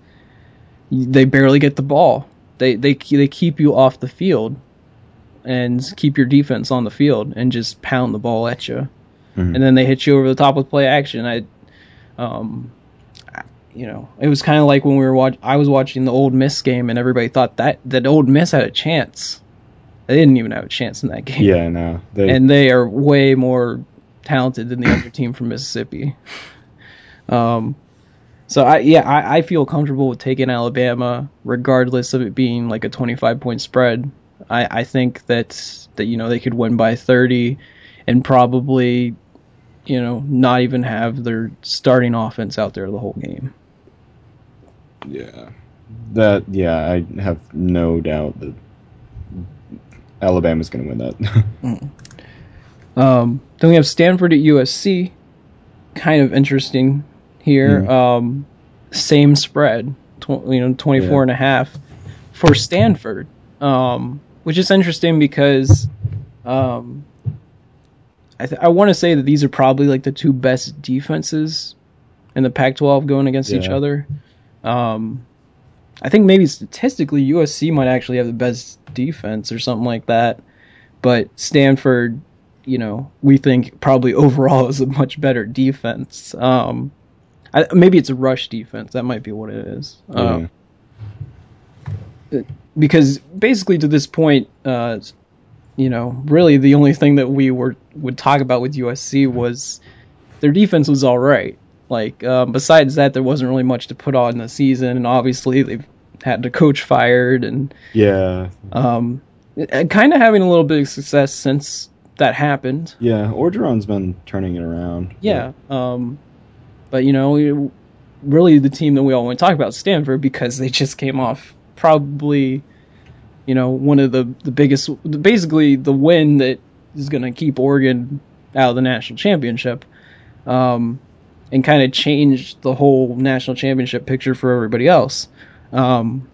they barely get the ball. They they they keep you off the field and keep your defense on the field and just pound the ball at you, Mhm. and then they hit you over the top with play action. I, um, you know, it was kind of like when we were watch. I was watching the Ole Miss game, and everybody thought that that Ole Miss had a chance. They didn't even have a chance in that game Yeah, no. They, and they are way more talented than the other team from Mississippi. Um, so I yeah I, I feel comfortable with taking Alabama regardless of it being like a 25 point spread. I, I think that that you know they could win by 30 and probably you know not even have their starting offense out there the whole game. yeah. That yeah, I have no doubt that Alabama's going to win that. Um, then we have Stanford at USC. Kind of interesting here. Um, same spread, tw- you know, 24 Yeah. and a half for Stanford. Um, which is interesting because um, I, th- I want to say that these are probably like the two best defenses in the Pac-12 going against each other. Um, I think maybe statistically USC might actually have the best defense or something like that, but Stanford, you know, we think probably overall is a much better defense. Um, I, maybe it's a rush defense. That might be what it is. Um, because basically to this point, uh, you know, really the only thing that we were would talk about with USC was their defense was all right. Like um, besides that, there wasn't really much to put on the season, and obviously they've had the coach fired, and yeah. um, kind of having a little bit of success since that happened. Yeah, Orgeron's been turning it around. Yeah. Um, but you know, really the team that we all want to talk about is Stanford because they just came off probably, you know, one of the the biggest, basically the win that is going to keep Oregon out of the national championship, um, and kind of change the whole national championship picture for everybody else. Um,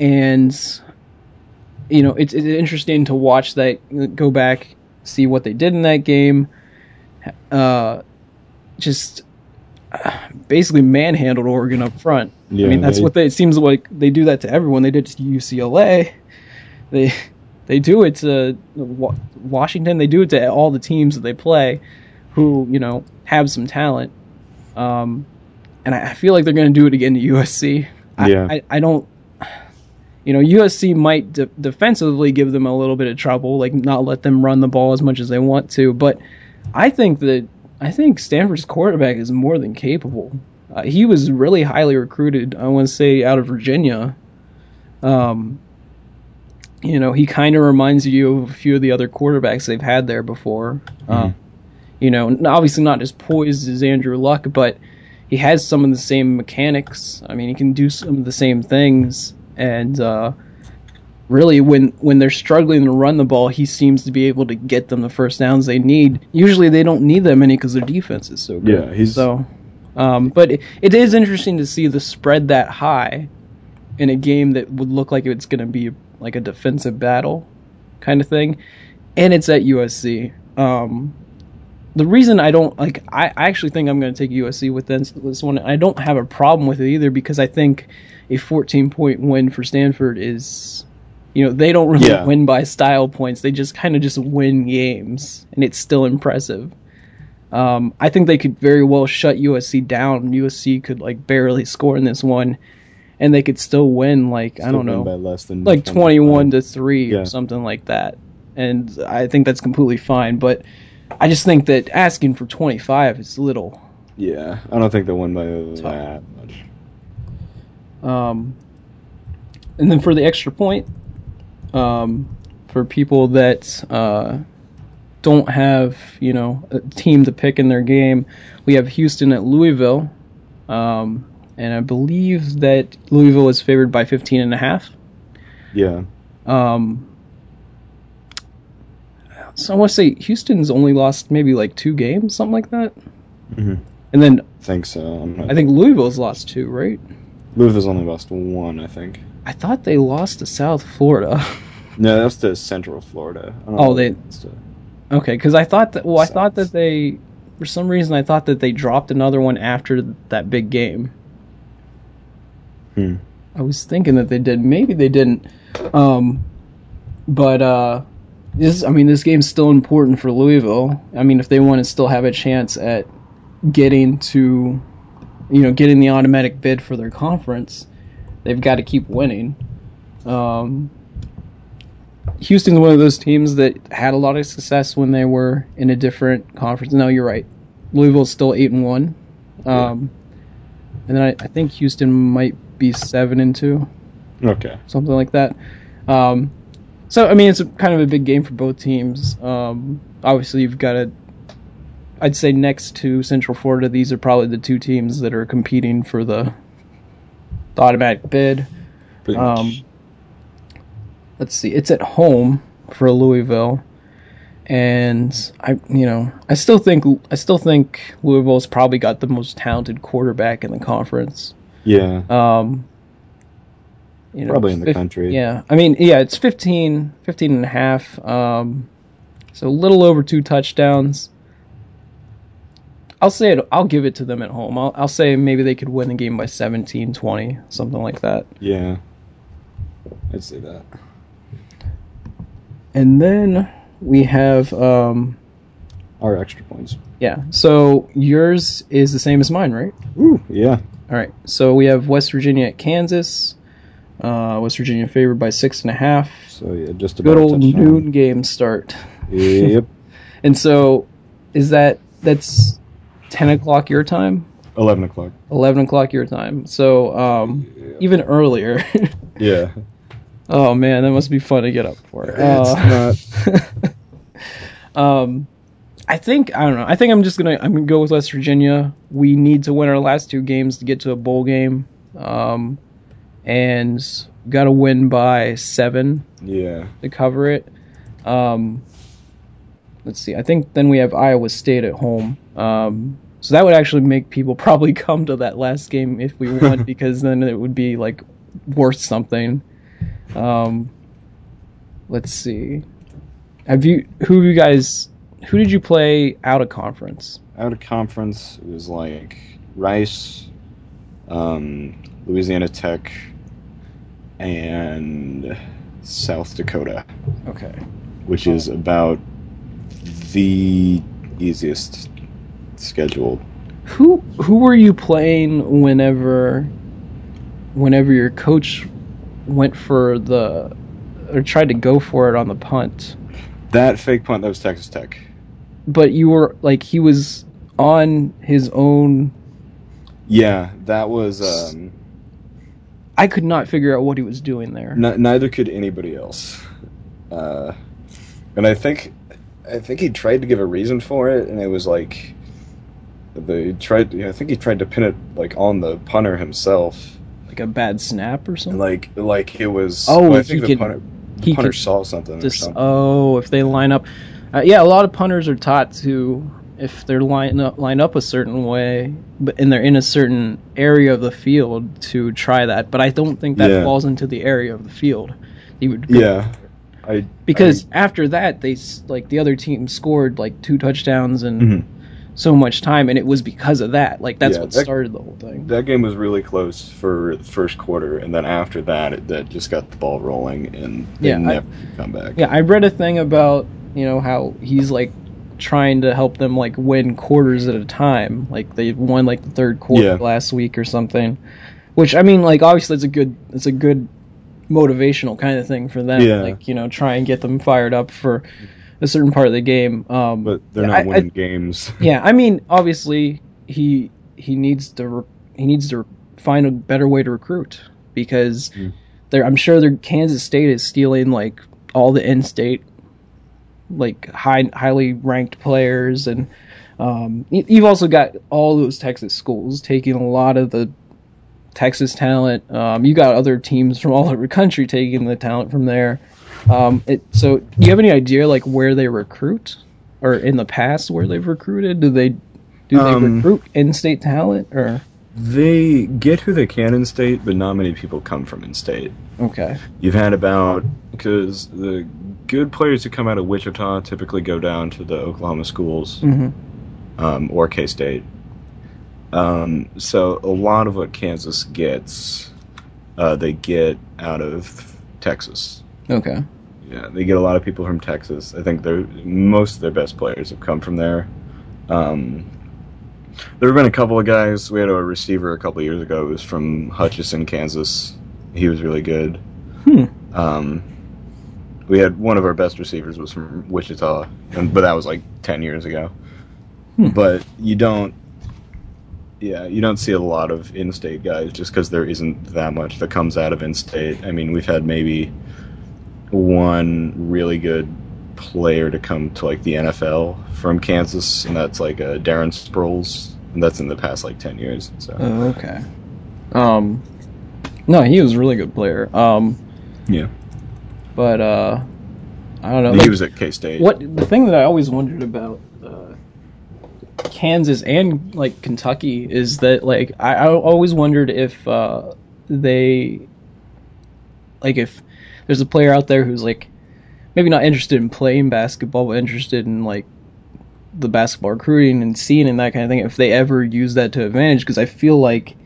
and you know, it's, it's interesting to watch that, go back, see what they did in that game. Uh, just basically manhandled Oregon up front. Yeah, I mean, that's they- what they, it seems like they do that to everyone. They did it to UCLA. They they do it to Washington. They do it to all the teams that they play, who you know have some talent. Um, and I, I feel like they're going to do it again to USC. I, Yeah. I, I don't. You know, USC might de- defensively give them a little bit of trouble, like not let them run the ball as much as they want to. But I think that I think Stanford's quarterback is more than capable. Uh, he was really highly recruited. I want to say out of Virginia. Um, you know, he kind of reminds you of a few of the other quarterbacks they've had there before. Uh, you know, obviously not as poised as Andrew Luck, but he has some of the same mechanics. I mean, he can do some of the same things, and uh, really, when when they're struggling to run the ball, he seems to be able to get them the first downs they need. Usually, they don't need that many because their defense is so good. Yeah, he's- so. Um, but it, it is interesting to see the spread that high in a game that would look like it's going to be like a defensive battle kind of thing, and it's at USC. Um, the reason I don't like, I, I actually think I'm going to take USC with this, this one. I don't have a problem with it either because I think a 14 point win for Stanford is, you know, they don't really Yeah. win by style points. They just kind of just win games, and it's still impressive. Um, I think they could very well shut USC down. USC could like barely score in this one, and they could still win. Like I don't know, by less than like twenty-one to three Yeah. or something like that. And I think that's completely fine. But I just think that asking for twenty-five is little. Yeah, I don't think they'll win by that much. Um, and then for the extra point, um, for people that uh, don't have you know a team to pick in their game, we have Houston at Louisville, um, and I believe that Louisville is favored by 15 and a half. Yeah, Um, so I want to say Houston's only lost maybe like two games, something like that. Mhm. And then I think so. I think Louisville's lost two, right? Louisville's only lost one. I think. I thought they lost to South Florida. No, that's to Central Florida. I don't Oh, they- to- okay, because I thought that. Well, I South. thought that they for some reason I thought that they dropped another one after that big game. Hmm. I was thinking that they did. Maybe they didn't. Um, but uh, this, I mean, this game's still important for Louisville. I mean, if they want to still have a chance at getting to, you know, getting the automatic bid for their conference, they've got to keep winning. Um, Houston's one of those teams that had a lot of success when they were in a different conference. No, you're right. Louisville's still eight and one, um, and then I, I think Houston might be seven and two, Okay. something like that. Um, so I mean, it's a, kind of a big game for both teams. Um, obviously, you've got to. I'd say next to Central Florida, these are probably the two teams that are competing for the, the automatic bid. Pretty Um, much. Let's see, it's at home for Louisville, and I, you know, I still think I still think Louisville's probably got the most talented quarterback in the conference. Yeah. Um, you know, Probably in the country. Yeah, I mean, yeah, it's 15, 15 and a half. Um, so a little over two touchdowns. I'll say it. I'll give it to them at home. I'll, I'll say maybe they could win the game by 17, 20, something like that. Yeah. I'd say that. And then we have, um, Our extra points. yeah. So yours is the same as mine, right? Ooh, yeah. All right. So we have West Virginia at Kansas. Uh, West Virginia favored by six and a half. So yeah, just about Good old noon game start. Yep. And so, is that that's ten o'clock your time, Eleven o'clock. eleven o'clock your time? So um, even earlier. Yeah. Oh man, that must be fun to get up for. It's Uh, not. um, I think I don't know. I think I'm just gonna I'm gonna go with West Virginia. We need to win our last two games to get to a bowl game, um, and got to win by seven Yeah. to cover it. Um, let's see. I think then we have Iowa State at home. Um, so that would actually make people probably come to that last game if we won, because then it would be like worth something. Um, let's see. Have you who have you guys who did you play out of conference? Out of conference, it was like Rice, um, Louisiana Tech, and South Dakota, Okay. which is about the easiest schedule. Who who were you playing whenever whenever your coach went for the or tried to go for it on the punt? That fake punt, that was Texas Tech. But you were like he was on his own Yeah, that was. Um, I could not figure out what he was doing there. n- neither could anybody else. Uh, and I think, I think he tried to give a reason for it, and it was like, they tried. I think he tried to pin it like on the punter himself, Like a bad snap or something. like like it was. Oh, I if think he the punter, the he punter saw something Just something. oh, if they line up, uh, yeah, a lot of punters are taught to if they're line up line up a certain way, but and they're in a certain area of the field to try that. But I don't think that Yeah. falls into the area of the field. You would yeah, I because after that they like the other team scored like two touchdowns and Mhm. So much time, and it was because of that. Like that's Yeah, what that- started the whole thing. that game was really close for the first quarter, and then after that, it, that just got the ball rolling, and they Yeah, I- never could come back. Yeah, I read a thing about you know how he's like trying to help them like win quarters at a time. Like they won like the third quarter Yeah. last week or something. Which I mean, like obviously it's a good it's a good motivational kind of thing for them. Yeah. Like you know, try and get them fired up for a certain part of the game. Um, but they're not I- I- winning games. yeah, I mean, obviously he he needs to re- he needs to find a better way to recruit because Mm. I'm sure their Kansas State is stealing like all the in-state like high highly ranked players and um, you've also got all those Texas schools taking a lot of the Texas talent. Um, you got other teams from all over the country taking the talent from there. Um, it, so, do you have any idea like where they recruit, or in the past where they've recruited? Do they do they Um, recruit in-state talent or They get who they can in state, but not many people come from in state. okay? You've had about because the good players who come out of Wichita typically go down to the Oklahoma schools, hmm um, or K State. Um, so a lot of what Kansas gets, uh, they get out of Texas. Okay. Yeah, they get a lot of people from Texas. I think they're most of their best players have come from there. Um, there have been a couple of guys. We had a receiver a couple of years ago who was from Hutchinson, Kansas. He was really good. Hmm. Um, we had one of our best receivers was from Wichita, and, but that was like ten years ago. Hmm. But you don't, yeah, you don't see a lot of in-state guys just because there isn't that much that comes out of in-state. I mean, we've had maybe one really good player to come to like the NFL from Kansas, and that's like uh, Darren Sproles, and that's in the past like ten years. So Oh, okay. Um, no, he was a really good player. Um, yeah, but uh, I don't know. he like, was at K State. what the thing that I always wondered about uh, Kansas and like Kentucky is that like I, I always wondered if uh, they like if there's a player out there who's like maybe not interested in playing basketball but interested in like the basketball recruiting and seeing and that kind of thing if they ever use that to advantage because I feel like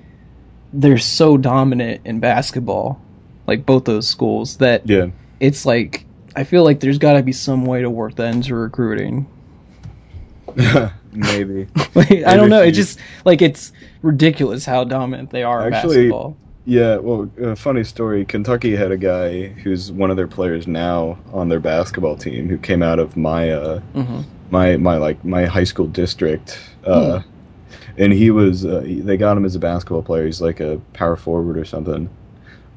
they're so dominant in basketball like both those schools that Yeah, it's like I feel like there's got to be some way to work that into recruiting. maybe. Like, I don't know. It just like it's ridiculous how dominant they are in Actually- basketball. Yeah, well, a funny story. Kentucky had a guy who's one of their players now on their basketball team who came out of my uh, hmm my my like my high school district, uh, and he was uh, they got him as a basketball player. He's like a power forward or something,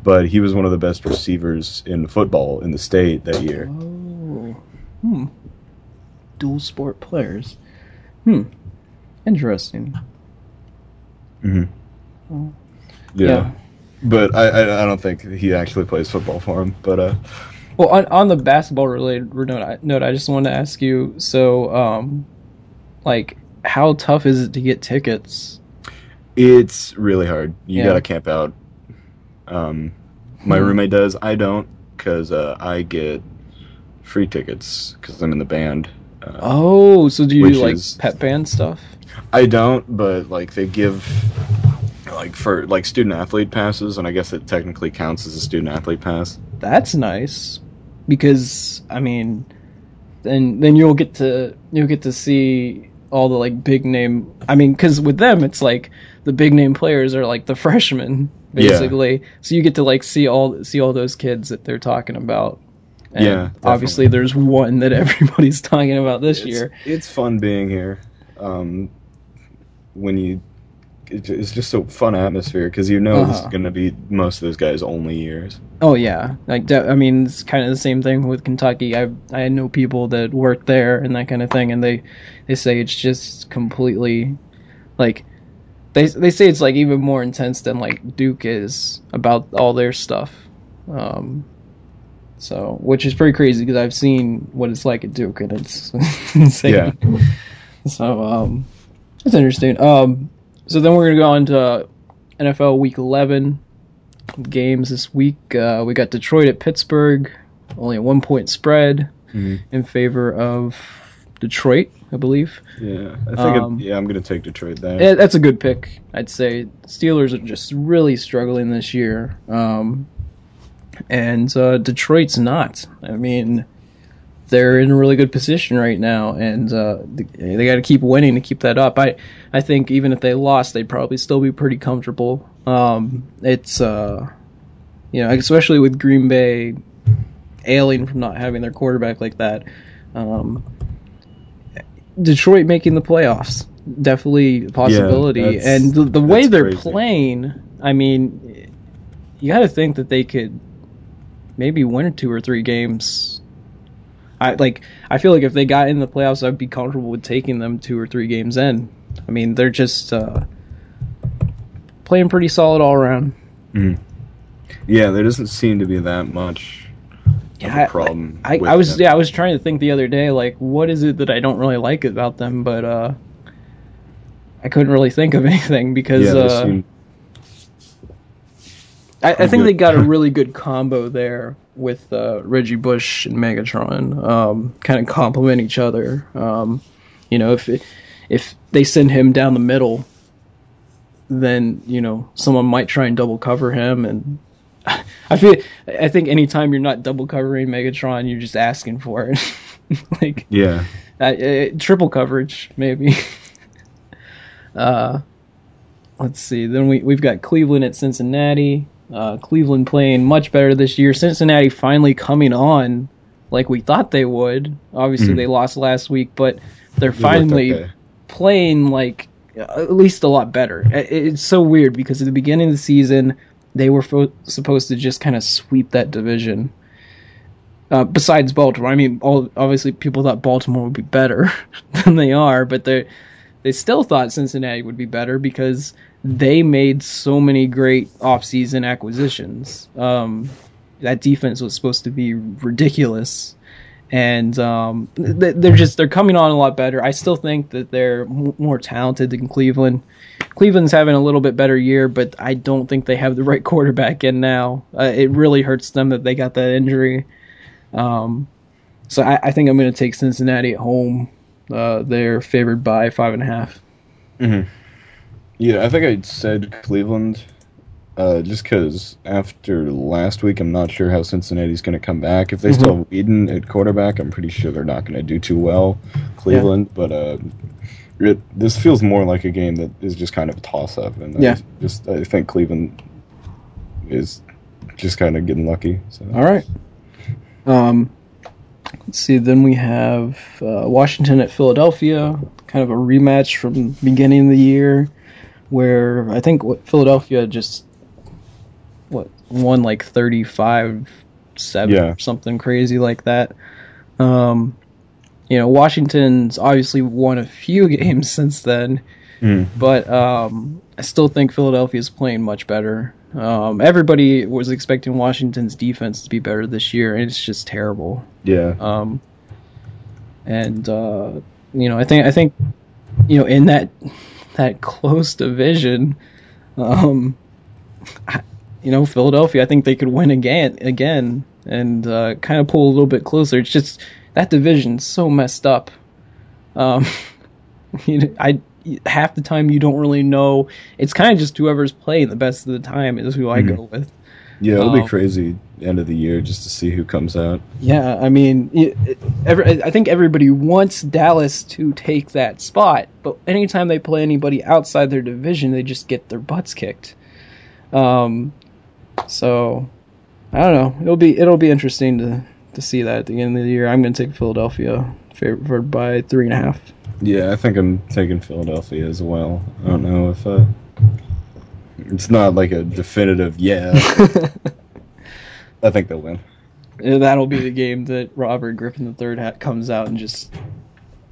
but he was one of the best receivers in football in the state that year. Oh, hmm. Dual sport players. Hmm. Interesting. hmm Oh. Yeah. Yeah. But I, I I don't think he actually plays football for him. But uh, Well, on, on the basketball related note, I, note, I just wanted to ask you. So, um, like, how tough is it to get tickets? It's really hard. You Yeah. gotta camp out. Um, my Hmm. roommate does. I don't because uh, I get free tickets because I'm in the band. Uh, Oh, so do you do like is- pep band stuff? I don't, but like they give like for like student athlete passes, and I guess it technically counts as a student athlete pass. That's nice because I mean, then then you'll get to you'll get to see all the like big name. I mean, because with them it's like the big name players are like the freshmen basically, Yeah. So you get to like see all see all those kids that they're talking about. And Yeah, obviously there's one that everybody's talking about this it's, year. it's fun being here. Um, when you, it's just a fun atmosphere because you know this is Uh-huh. going to be most of those guys' only years. Oh yeah, like I mean, it's kind of the same thing with Kentucky. I I know people that work there and that kind of thing, and they they say it's just completely like they they say it's like even more intense than like Duke is about all their stuff. Um, so which is pretty crazy because I've seen what it's like at Duke and it's insane. Yeah. So um, that's interesting. Um, so then we're gonna go on to NFL Week 11 games this week. Uh, we got Detroit at Pittsburgh, only a one point spread Mhm. in favor of Detroit, I believe. Yeah, I think. Um, it, yeah, I'm going to take Detroit there. Yeah, that's a good pick, I'd say. Steelers are just really struggling this year, um, and uh, Detroit's not. I mean, they're in a really good position right now, and uh, they, they got to keep winning to keep that up. I, I think even if they lost, they'd probably still be pretty comfortable. Um, it's, uh, you know, especially with Green Bay ailing from not having their quarterback like that. Um, Detroit making the playoffs definitely a possibility, that's- and the, the way they're crazy. playing, I mean, you got to think that they could maybe win two or three games. I like. I feel like if they got in the playoffs, I'd be comfortable with taking them two or three games in. I mean, they're just uh, playing pretty solid all around. Mhm. Yeah, there doesn't seem to be that much of Yeah, a problem. I, with I was them. yeah I was trying to think the other day like what is it that I don't really like about them but uh I couldn't really think of anything because Yeah, uh, seem- I, I think they got a really good combo there with uh, Reggie Bush and Megatron um, kind of complement each other um, you know if if they send him down the middle, then you know someone might try and double cover him, and I feel I think anytime you're not double covering Megatron, you're just asking for it. like Yeah. uh, uh, triple coverage maybe. uh, let's see. Then we we've got Cleveland at Cincinnati. Uh, Cleveland playing much better this year. Cincinnati finally coming on like we thought they would. Obviously Mhm. they lost last week, but they're They finally okay. playing like at least a lot better. It's so weird because at the beginning of the season they were fo- supposed to just kind of sweep that division. Uh, besides Baltimore, I mean, all, obviously people thought Baltimore would be better than they are, but they they still thought Cincinnati would be better because they made so many great offseason acquisitions. Um, that defense was supposed to be ridiculous, and um, they're just they're coming on a lot better. I still think that they're more talented than Cleveland. Cleveland's having a little bit better year, but I don't think they have the right quarterback in now. Uh, it really hurts them that they got that injury. Um, so I, I think I'm going to take Cincinnati at home. Uh, they're favored by five and a half. Mhm. Yeah, I think I said Cleveland, uh, just because after last week, I'm not sure how Cincinnati's going to come back. If they still have Weeden at quarterback, I'm pretty sure they're not going to do too well, Cleveland. But uh, it, this feels more like a game that is just kind of a toss-up, and Yeah. I just I think Cleveland is just kind of getting lucky. So. All right. Um, let's see. Then we have uh, Washington at Philadelphia, kind of a rematch from beginning of the year, where I think what Philadelphia just what won like thirty five seven Yeah. something crazy like that. Um, you know, Washington's obviously won a few games since then, Mm. but um, I still think Philadelphia's playing much better. Um, everybody was expecting Washington's defense to be better this year, and it's just terrible. Yeah. Um, and uh, you know, I think I think you know in that that close division, um, you know, Philadelphia, I think they could win again again and uh, kind of pull a little bit closer. It's just that division's so messed up. Um, you know, I half the time you don't really know. It's kind of just whoever's playing the best of the time is who I Mhm. go with. Yeah, it'll Um, be crazy end of the year just to see who comes out. Yeah, I mean, it, it, every, I think everybody wants Dallas to take that spot, but anytime they play anybody outside their division, they just get their butts kicked. Um, so I don't know. It'll be it'll be interesting to to see that at the end of the year. I'm going to take Philadelphia favored by three and a half. Yeah, I think I'm taking Philadelphia as well. I don't know if uh, it's not like a definitive yeah. I think they'll win. That'll be the game that Robert Griffin III ha- comes out and just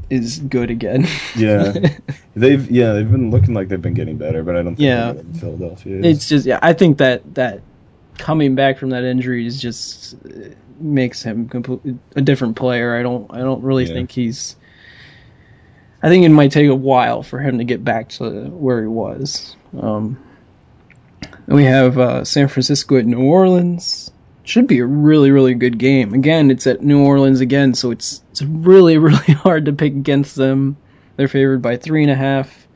is good again. Yeah, they've yeah they've been looking like they've been getting better, but I don't think Yeah. they're better than Philadelphia. Is. It's just yeah, I think that that coming back from that injury is just uh, makes him complete, a different player. I don't I don't really Yeah. think he's. I think it might take a while for him to get back to where he was. Um, and we have uh, San Francisco at New Orleans. Should be a really really good game. Again, it's at New Orleans again, so it's it's really really hard to pick against them. They're favored by three and a half.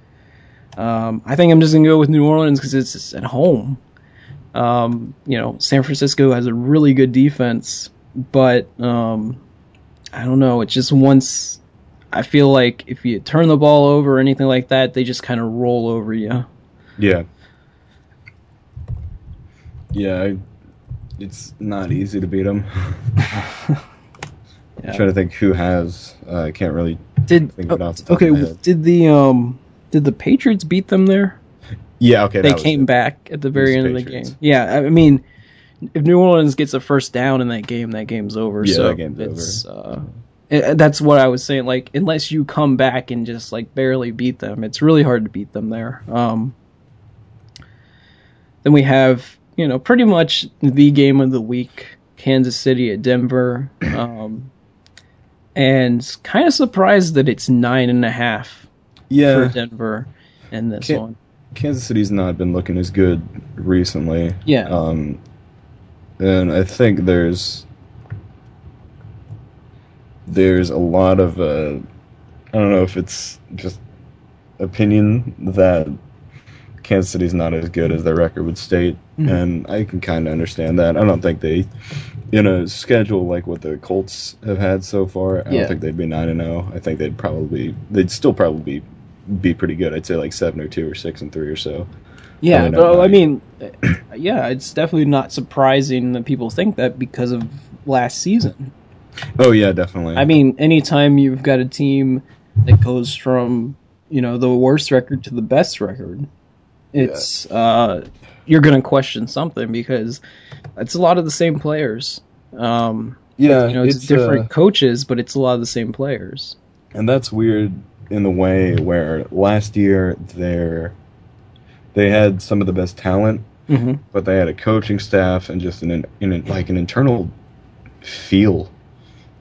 Um, I think I'm just gonna go with New Orleans because it's at home. Um, you know, San Francisco has a really good defense, but um, I don't know. It's just once I feel like if you turn the ball over or anything like that, they just kind of roll over you. yeah, yeah. I, it's not easy to beat them. Yeah. trying to think who has. Uh, I can't really. Did Think of it oh, off the top okay? of my head. Did the um did the Patriots beat them there? Yeah, okay. they came it. back at the very end of the game. Yeah, I mean, if New Orleans gets a first down in that game, that game's over. Yeah, so that game's it's, Uh, it- that's what I was saying. Like, unless you come back and just like barely beat them, it's really hard to beat them there. Um, then we have, you know, pretty much the game of the week: Kansas City at Denver. Um, and kind of surprised that it's nine and a half Yeah, for Denver in this Can- one. Kansas City's not been looking as good recently. Yeah. Um, and I think there's there's a lot of uh, I don't know if it's just opinion that Kansas City's not as good as their record would state, Mhm. and I can kind of understand that. I don't think they, in a schedule like what the Colts have had so far, I Yeah. don't think they'd be nine and zero. I think they'd probably they'd still probably be, be pretty good. I'd say like seven or two or six and three or so. Yeah, Probably I mean, yeah, it's definitely not surprising that people think that because of last season. Oh yeah, definitely. I mean, anytime you've got a team that goes from you know the worst record to the best record, it's uh, you're going to question something because it's a lot of the same players. Um, yeah, you know, it's, uh, different coaches, but it's a lot of the same players. and that's weird in the way where last year they're they had some of the best talent, hmm but they had a coaching staff and just an, an like an internal feel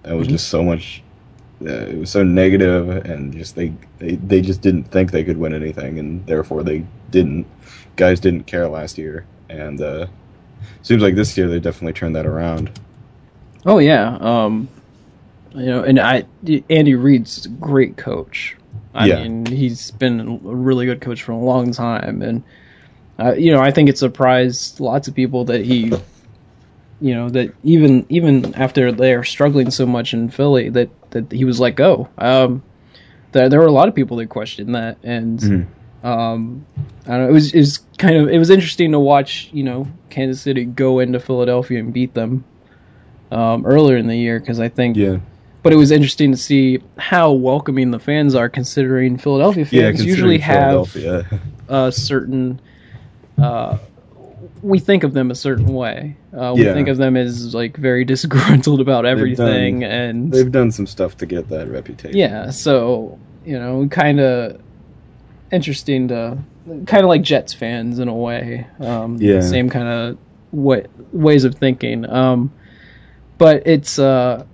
that was Mhm. just so much. Uh, it was so negative, and just they, they they just didn't think they could win anything, and therefore they didn't. Guys didn't care last year, and uh, seems like this year they definitely turned that around. Oh yeah, um, you know, and I Andy Reid's a great coach. I Yeah. mean, he's been a really good coach for a long time, and uh, you know, I think it surprised lots of people that he, you know, that even even after they're struggling so much in Philly, that that he was let go. Um, there there were a lot of people that questioned that, and Mhm. um, I don't know, it was it was kind of it was interesting to watch, you know, Kansas City go into Philadelphia and beat them um, earlier in the year because I think, Yeah, but it was interesting to see how welcoming the fans are considering Philadelphia yeah. fans usually considering have Philadelphia. a certain. Uh, we think of them a certain way. Uh, we Yeah. think of them as like very disgruntled about everything, and They've done some stuff to get that reputation. yeah, so you know, kind of interesting to kind of like Jets fans in a way. Um, Yeah. Same kind of way, ways of thinking. Um, but it's uh,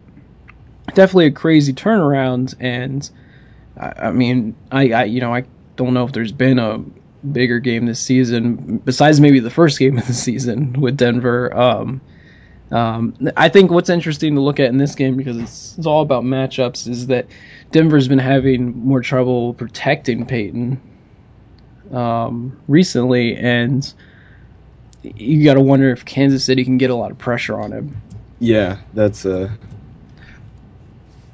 definitely a crazy turnaround, and I, I mean, I, I you know I don't know if there's been a bigger game this season besides maybe the first game of the season with Denver. Um, um, I think what's interesting to look at in this game because it's, it's all about matchups is that Denver's been having more trouble protecting Peyton um, recently, and you got to wonder if Kansas City can get a lot of pressure on him yeah. That's uh,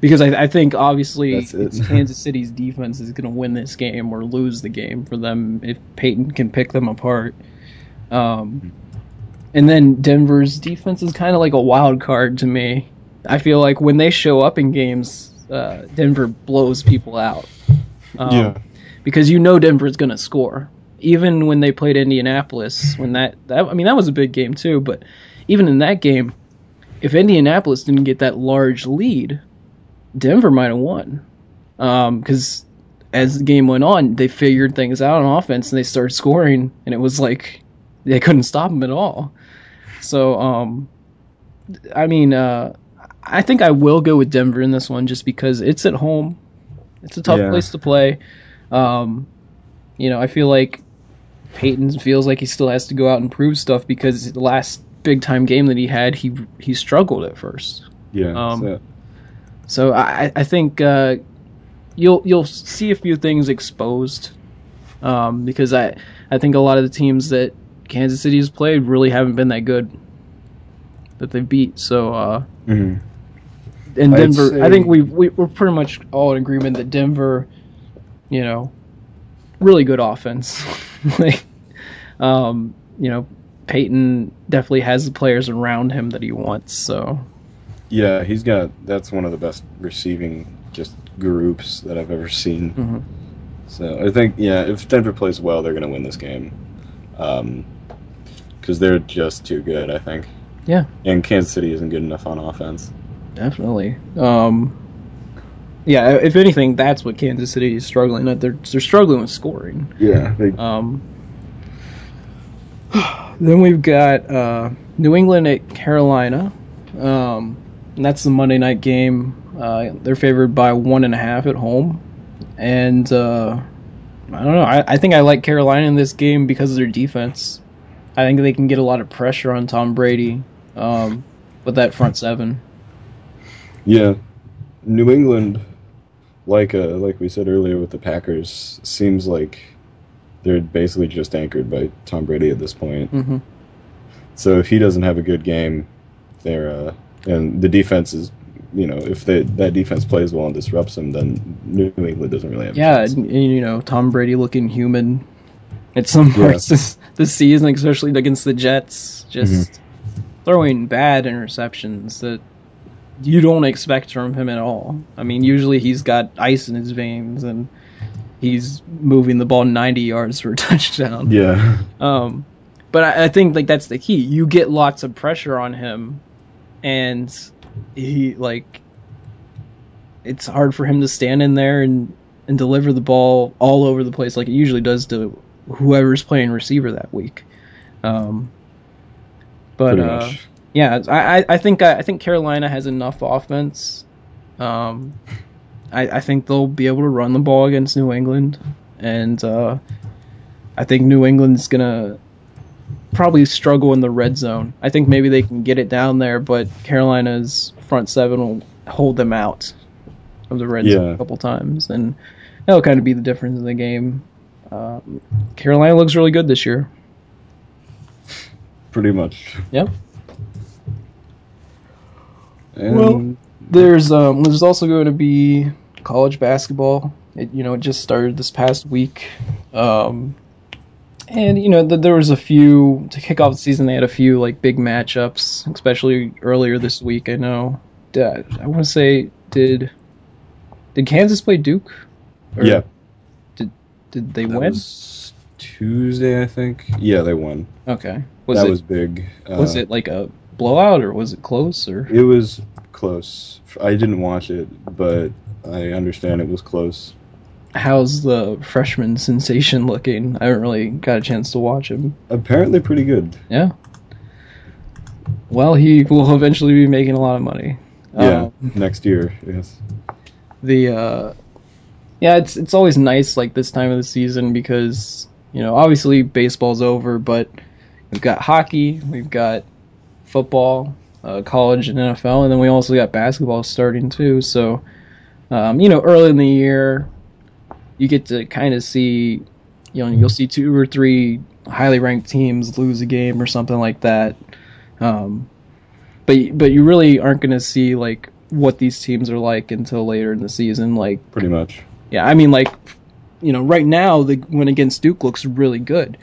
because I, I think obviously it. Kansas City's defense is going to win this game or lose the game for them if Peyton can pick them apart. Um, and then Denver's defense is kind of like a wild card to me. I feel like when they show up in games, uh, Denver blows people out. Um, Yeah. Because you know Denver's going to score. Even when they played Indianapolis, when that, that I mean that was a big game too, but even in that game, if Indianapolis didn't get that large lead, Denver might have won. Because as the game went on, they figured things out on offense and they started scoring, and it was like they couldn't stop them at all. So, um, I mean, uh, I think I will go with Denver in this one just because it's at home. It's a tough Yeah. place to play. Um, you know, I feel like Peyton feels like he still has to go out and prove stuff because the last big time game that he had, he he struggled at first. yeah. Um, so- I, I think uh, you'll you'll see a few things exposed um, because I I think a lot of the teams that Kansas City has played really haven't been that good that they beat. So uh, mhm. and Denver, I think we, we we're pretty much all in agreement that Denver, you know, really good offense. like, um, you know, Peyton definitely has the players around him that he wants. So Yeah, he's got. That's one of the best receiving just groups that I've ever seen. mhm. So I think, yeah, if Denver plays well, they're going to win this game. Because they're just too good, I think. Yeah. And Kansas City isn't good enough on offense. Definitely. Um, yeah, if anything, that's what Kansas City is struggling at. They're they're struggling with scoring. Yeah. They, Um, then we've got uh, New England at Carolina. Um, and that's the Monday night game. Uh, they're favored by one and a half at home, and uh, I don't know. I, I think I like Carolina in this game because of their defense. I think they can get a lot of pressure on Tom Brady um, with that front seven. yeah. New England like uh, like we said earlier with the Packers, seems like they're basically just anchored by Tom Brady at this point. hmm So if he doesn't have a good game, they're uh, and the defense is, you know, if they, that defense plays well and disrupts them, then New England doesn't really have. Yeah, and, you know Tom Brady looking human at some Yeah. parts this, this season, especially against the Jets, just throwing bad interceptions that you don't expect from him at all. I mean, usually he's got ice in his veins and he's moving the ball 90 yards for a touchdown. yeah, Um, but I, I think like that's the key. You get lots of pressure on him, and he like it's hard for him to stand in there and and deliver the ball all over the place like it usually does to whoever's playing receiver that week. Um, but uh, yeah, I, I- think I, I think Carolina has enough offense. Um, I, I think they'll be able to run the ball against New England, and uh, I think New England's gonna probably struggle in the red zone. I think maybe they can get it down there, but Carolina's front seven will hold them out of the red zone a couple times, and that'll kind of be the difference in the game. Um, Carolina looks really good this year. Pretty much. Yep. And Well- There's um there's also going to be college basketball. It you know it just started this past week, um, and you know th- there was a few to kick off the season. They had a few like big matchups, especially earlier this week. I know. Did, I want to say did did Kansas play Duke? Or yeah, Did did they that win? was Tuesday, I think. Yeah, they won. Okay. Was that it was big. was Uh, it like a blowout or was it close or? It was close. I didn't watch it, but I understand it was close. How's the freshman sensation looking? I haven't really got a chance to watch him. Apparently, pretty good. Yeah. Well, he will eventually be making a lot of money. Yeah, Um, next year. Yes. the uh, yeah, it's it's always nice like this time of the season because you know obviously baseball's over, but we've got hockey, we've got football, uh, college and NFL, and then we also got basketball starting too. So um, you know early in the year, you get to kind of see you know you'll see two or three highly ranked teams lose a game or something like that. Um, but but you really aren't going to see like what these teams are like until later in the season. Like Pretty much. yeah, I mean like you know right now the win against Duke looks really good.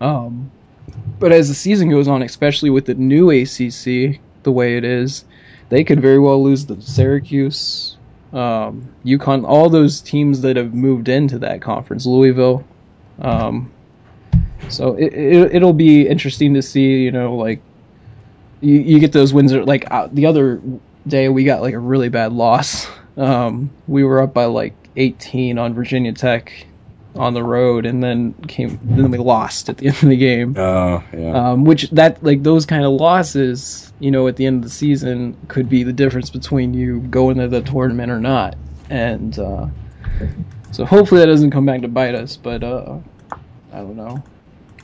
Um, but as the season goes on, especially with the new ACC the way it is, they could very well lose the Syracuse, um, UConn, all those teams that have moved into that conference, Louisville. Um, so it, it it'll be interesting to see, you know, like you, you get those wins. Like uh, the other day, we got like a really bad loss. Um, we were up by like 18 on Virginia Tech on the road, and then came then we lost at the end of the game. Oh, yeah. Um, which that like those kind of losses, you know, at the end of the season could be the difference between you going to the tournament or not. And uh, so hopefully that doesn't come back to bite us. But uh, I don't know.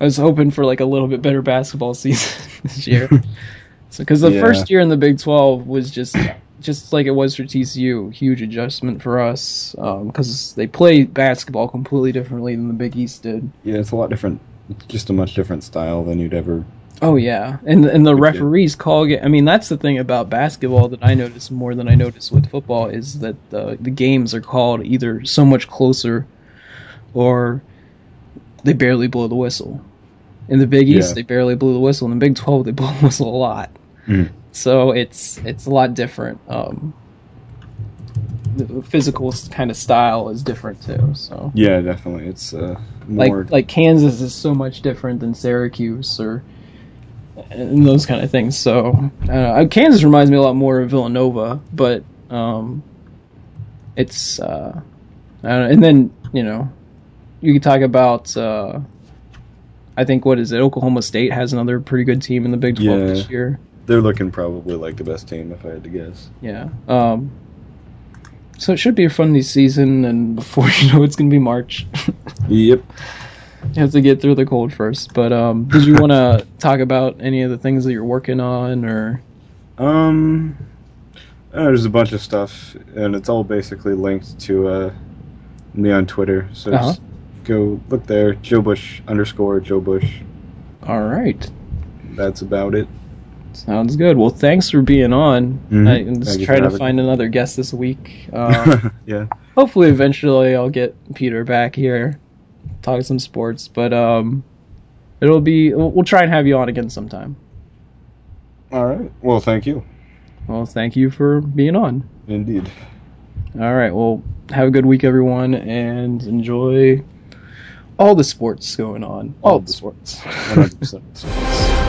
I was hoping for like a little bit better basketball season this year. so because the Yeah. first year in the Big Twelve was just just like it was for TCU, huge adjustment for us because they play basketball completely differently than the Big East did. yeah, it's a lot different. Just a much different style than you'd ever. Oh yeah, and and the referees call it. I mean, that's the thing about basketball that I notice more than I notice with football is that the the games are called either so much closer, or they barely blow the whistle. In the Big East, Yeah. they barely blew the whistle. In the Big Twelve, they blow the whistle a lot. Mm. So it's it's a lot different. Um, the physical kind of style is different too. So Yeah, definitely. It's uh, like more. like Kansas is so much different than Syracuse or and those kind of things. So I. Kansas reminds me a lot more of Villanova, but um, it's uh, I don't know. And then you know you could talk about uh, I think what is it? Oklahoma State has another pretty good team in the Big Twelve Yeah. this year. They're looking probably like the best team, if I had to guess. Yeah. Um, so it should be a fun season, and before you know, it's gonna be March. Yep. You have to get through the cold first. But um, did you want to talk about any of the things that you're working on, or Um, Uh, there's a bunch of stuff, and it's all basically linked to uh, me on Twitter. So Uh-huh. just go look there, Joe Bush underscore Joe Bush. All right. That's about it. Sounds good. Well, thanks for being on. Mhm. I can just Thank you try to find another guest this week. Uh, yeah. hopefully, eventually, I'll get Peter back here, talk some sports. But um, it'll be we'll, we'll try and have you on again sometime. All right. Well, thank you. Well, thank you for being on. Indeed. All right. Well, have a good week, everyone, and enjoy all the sports going on. All the sports. 100%.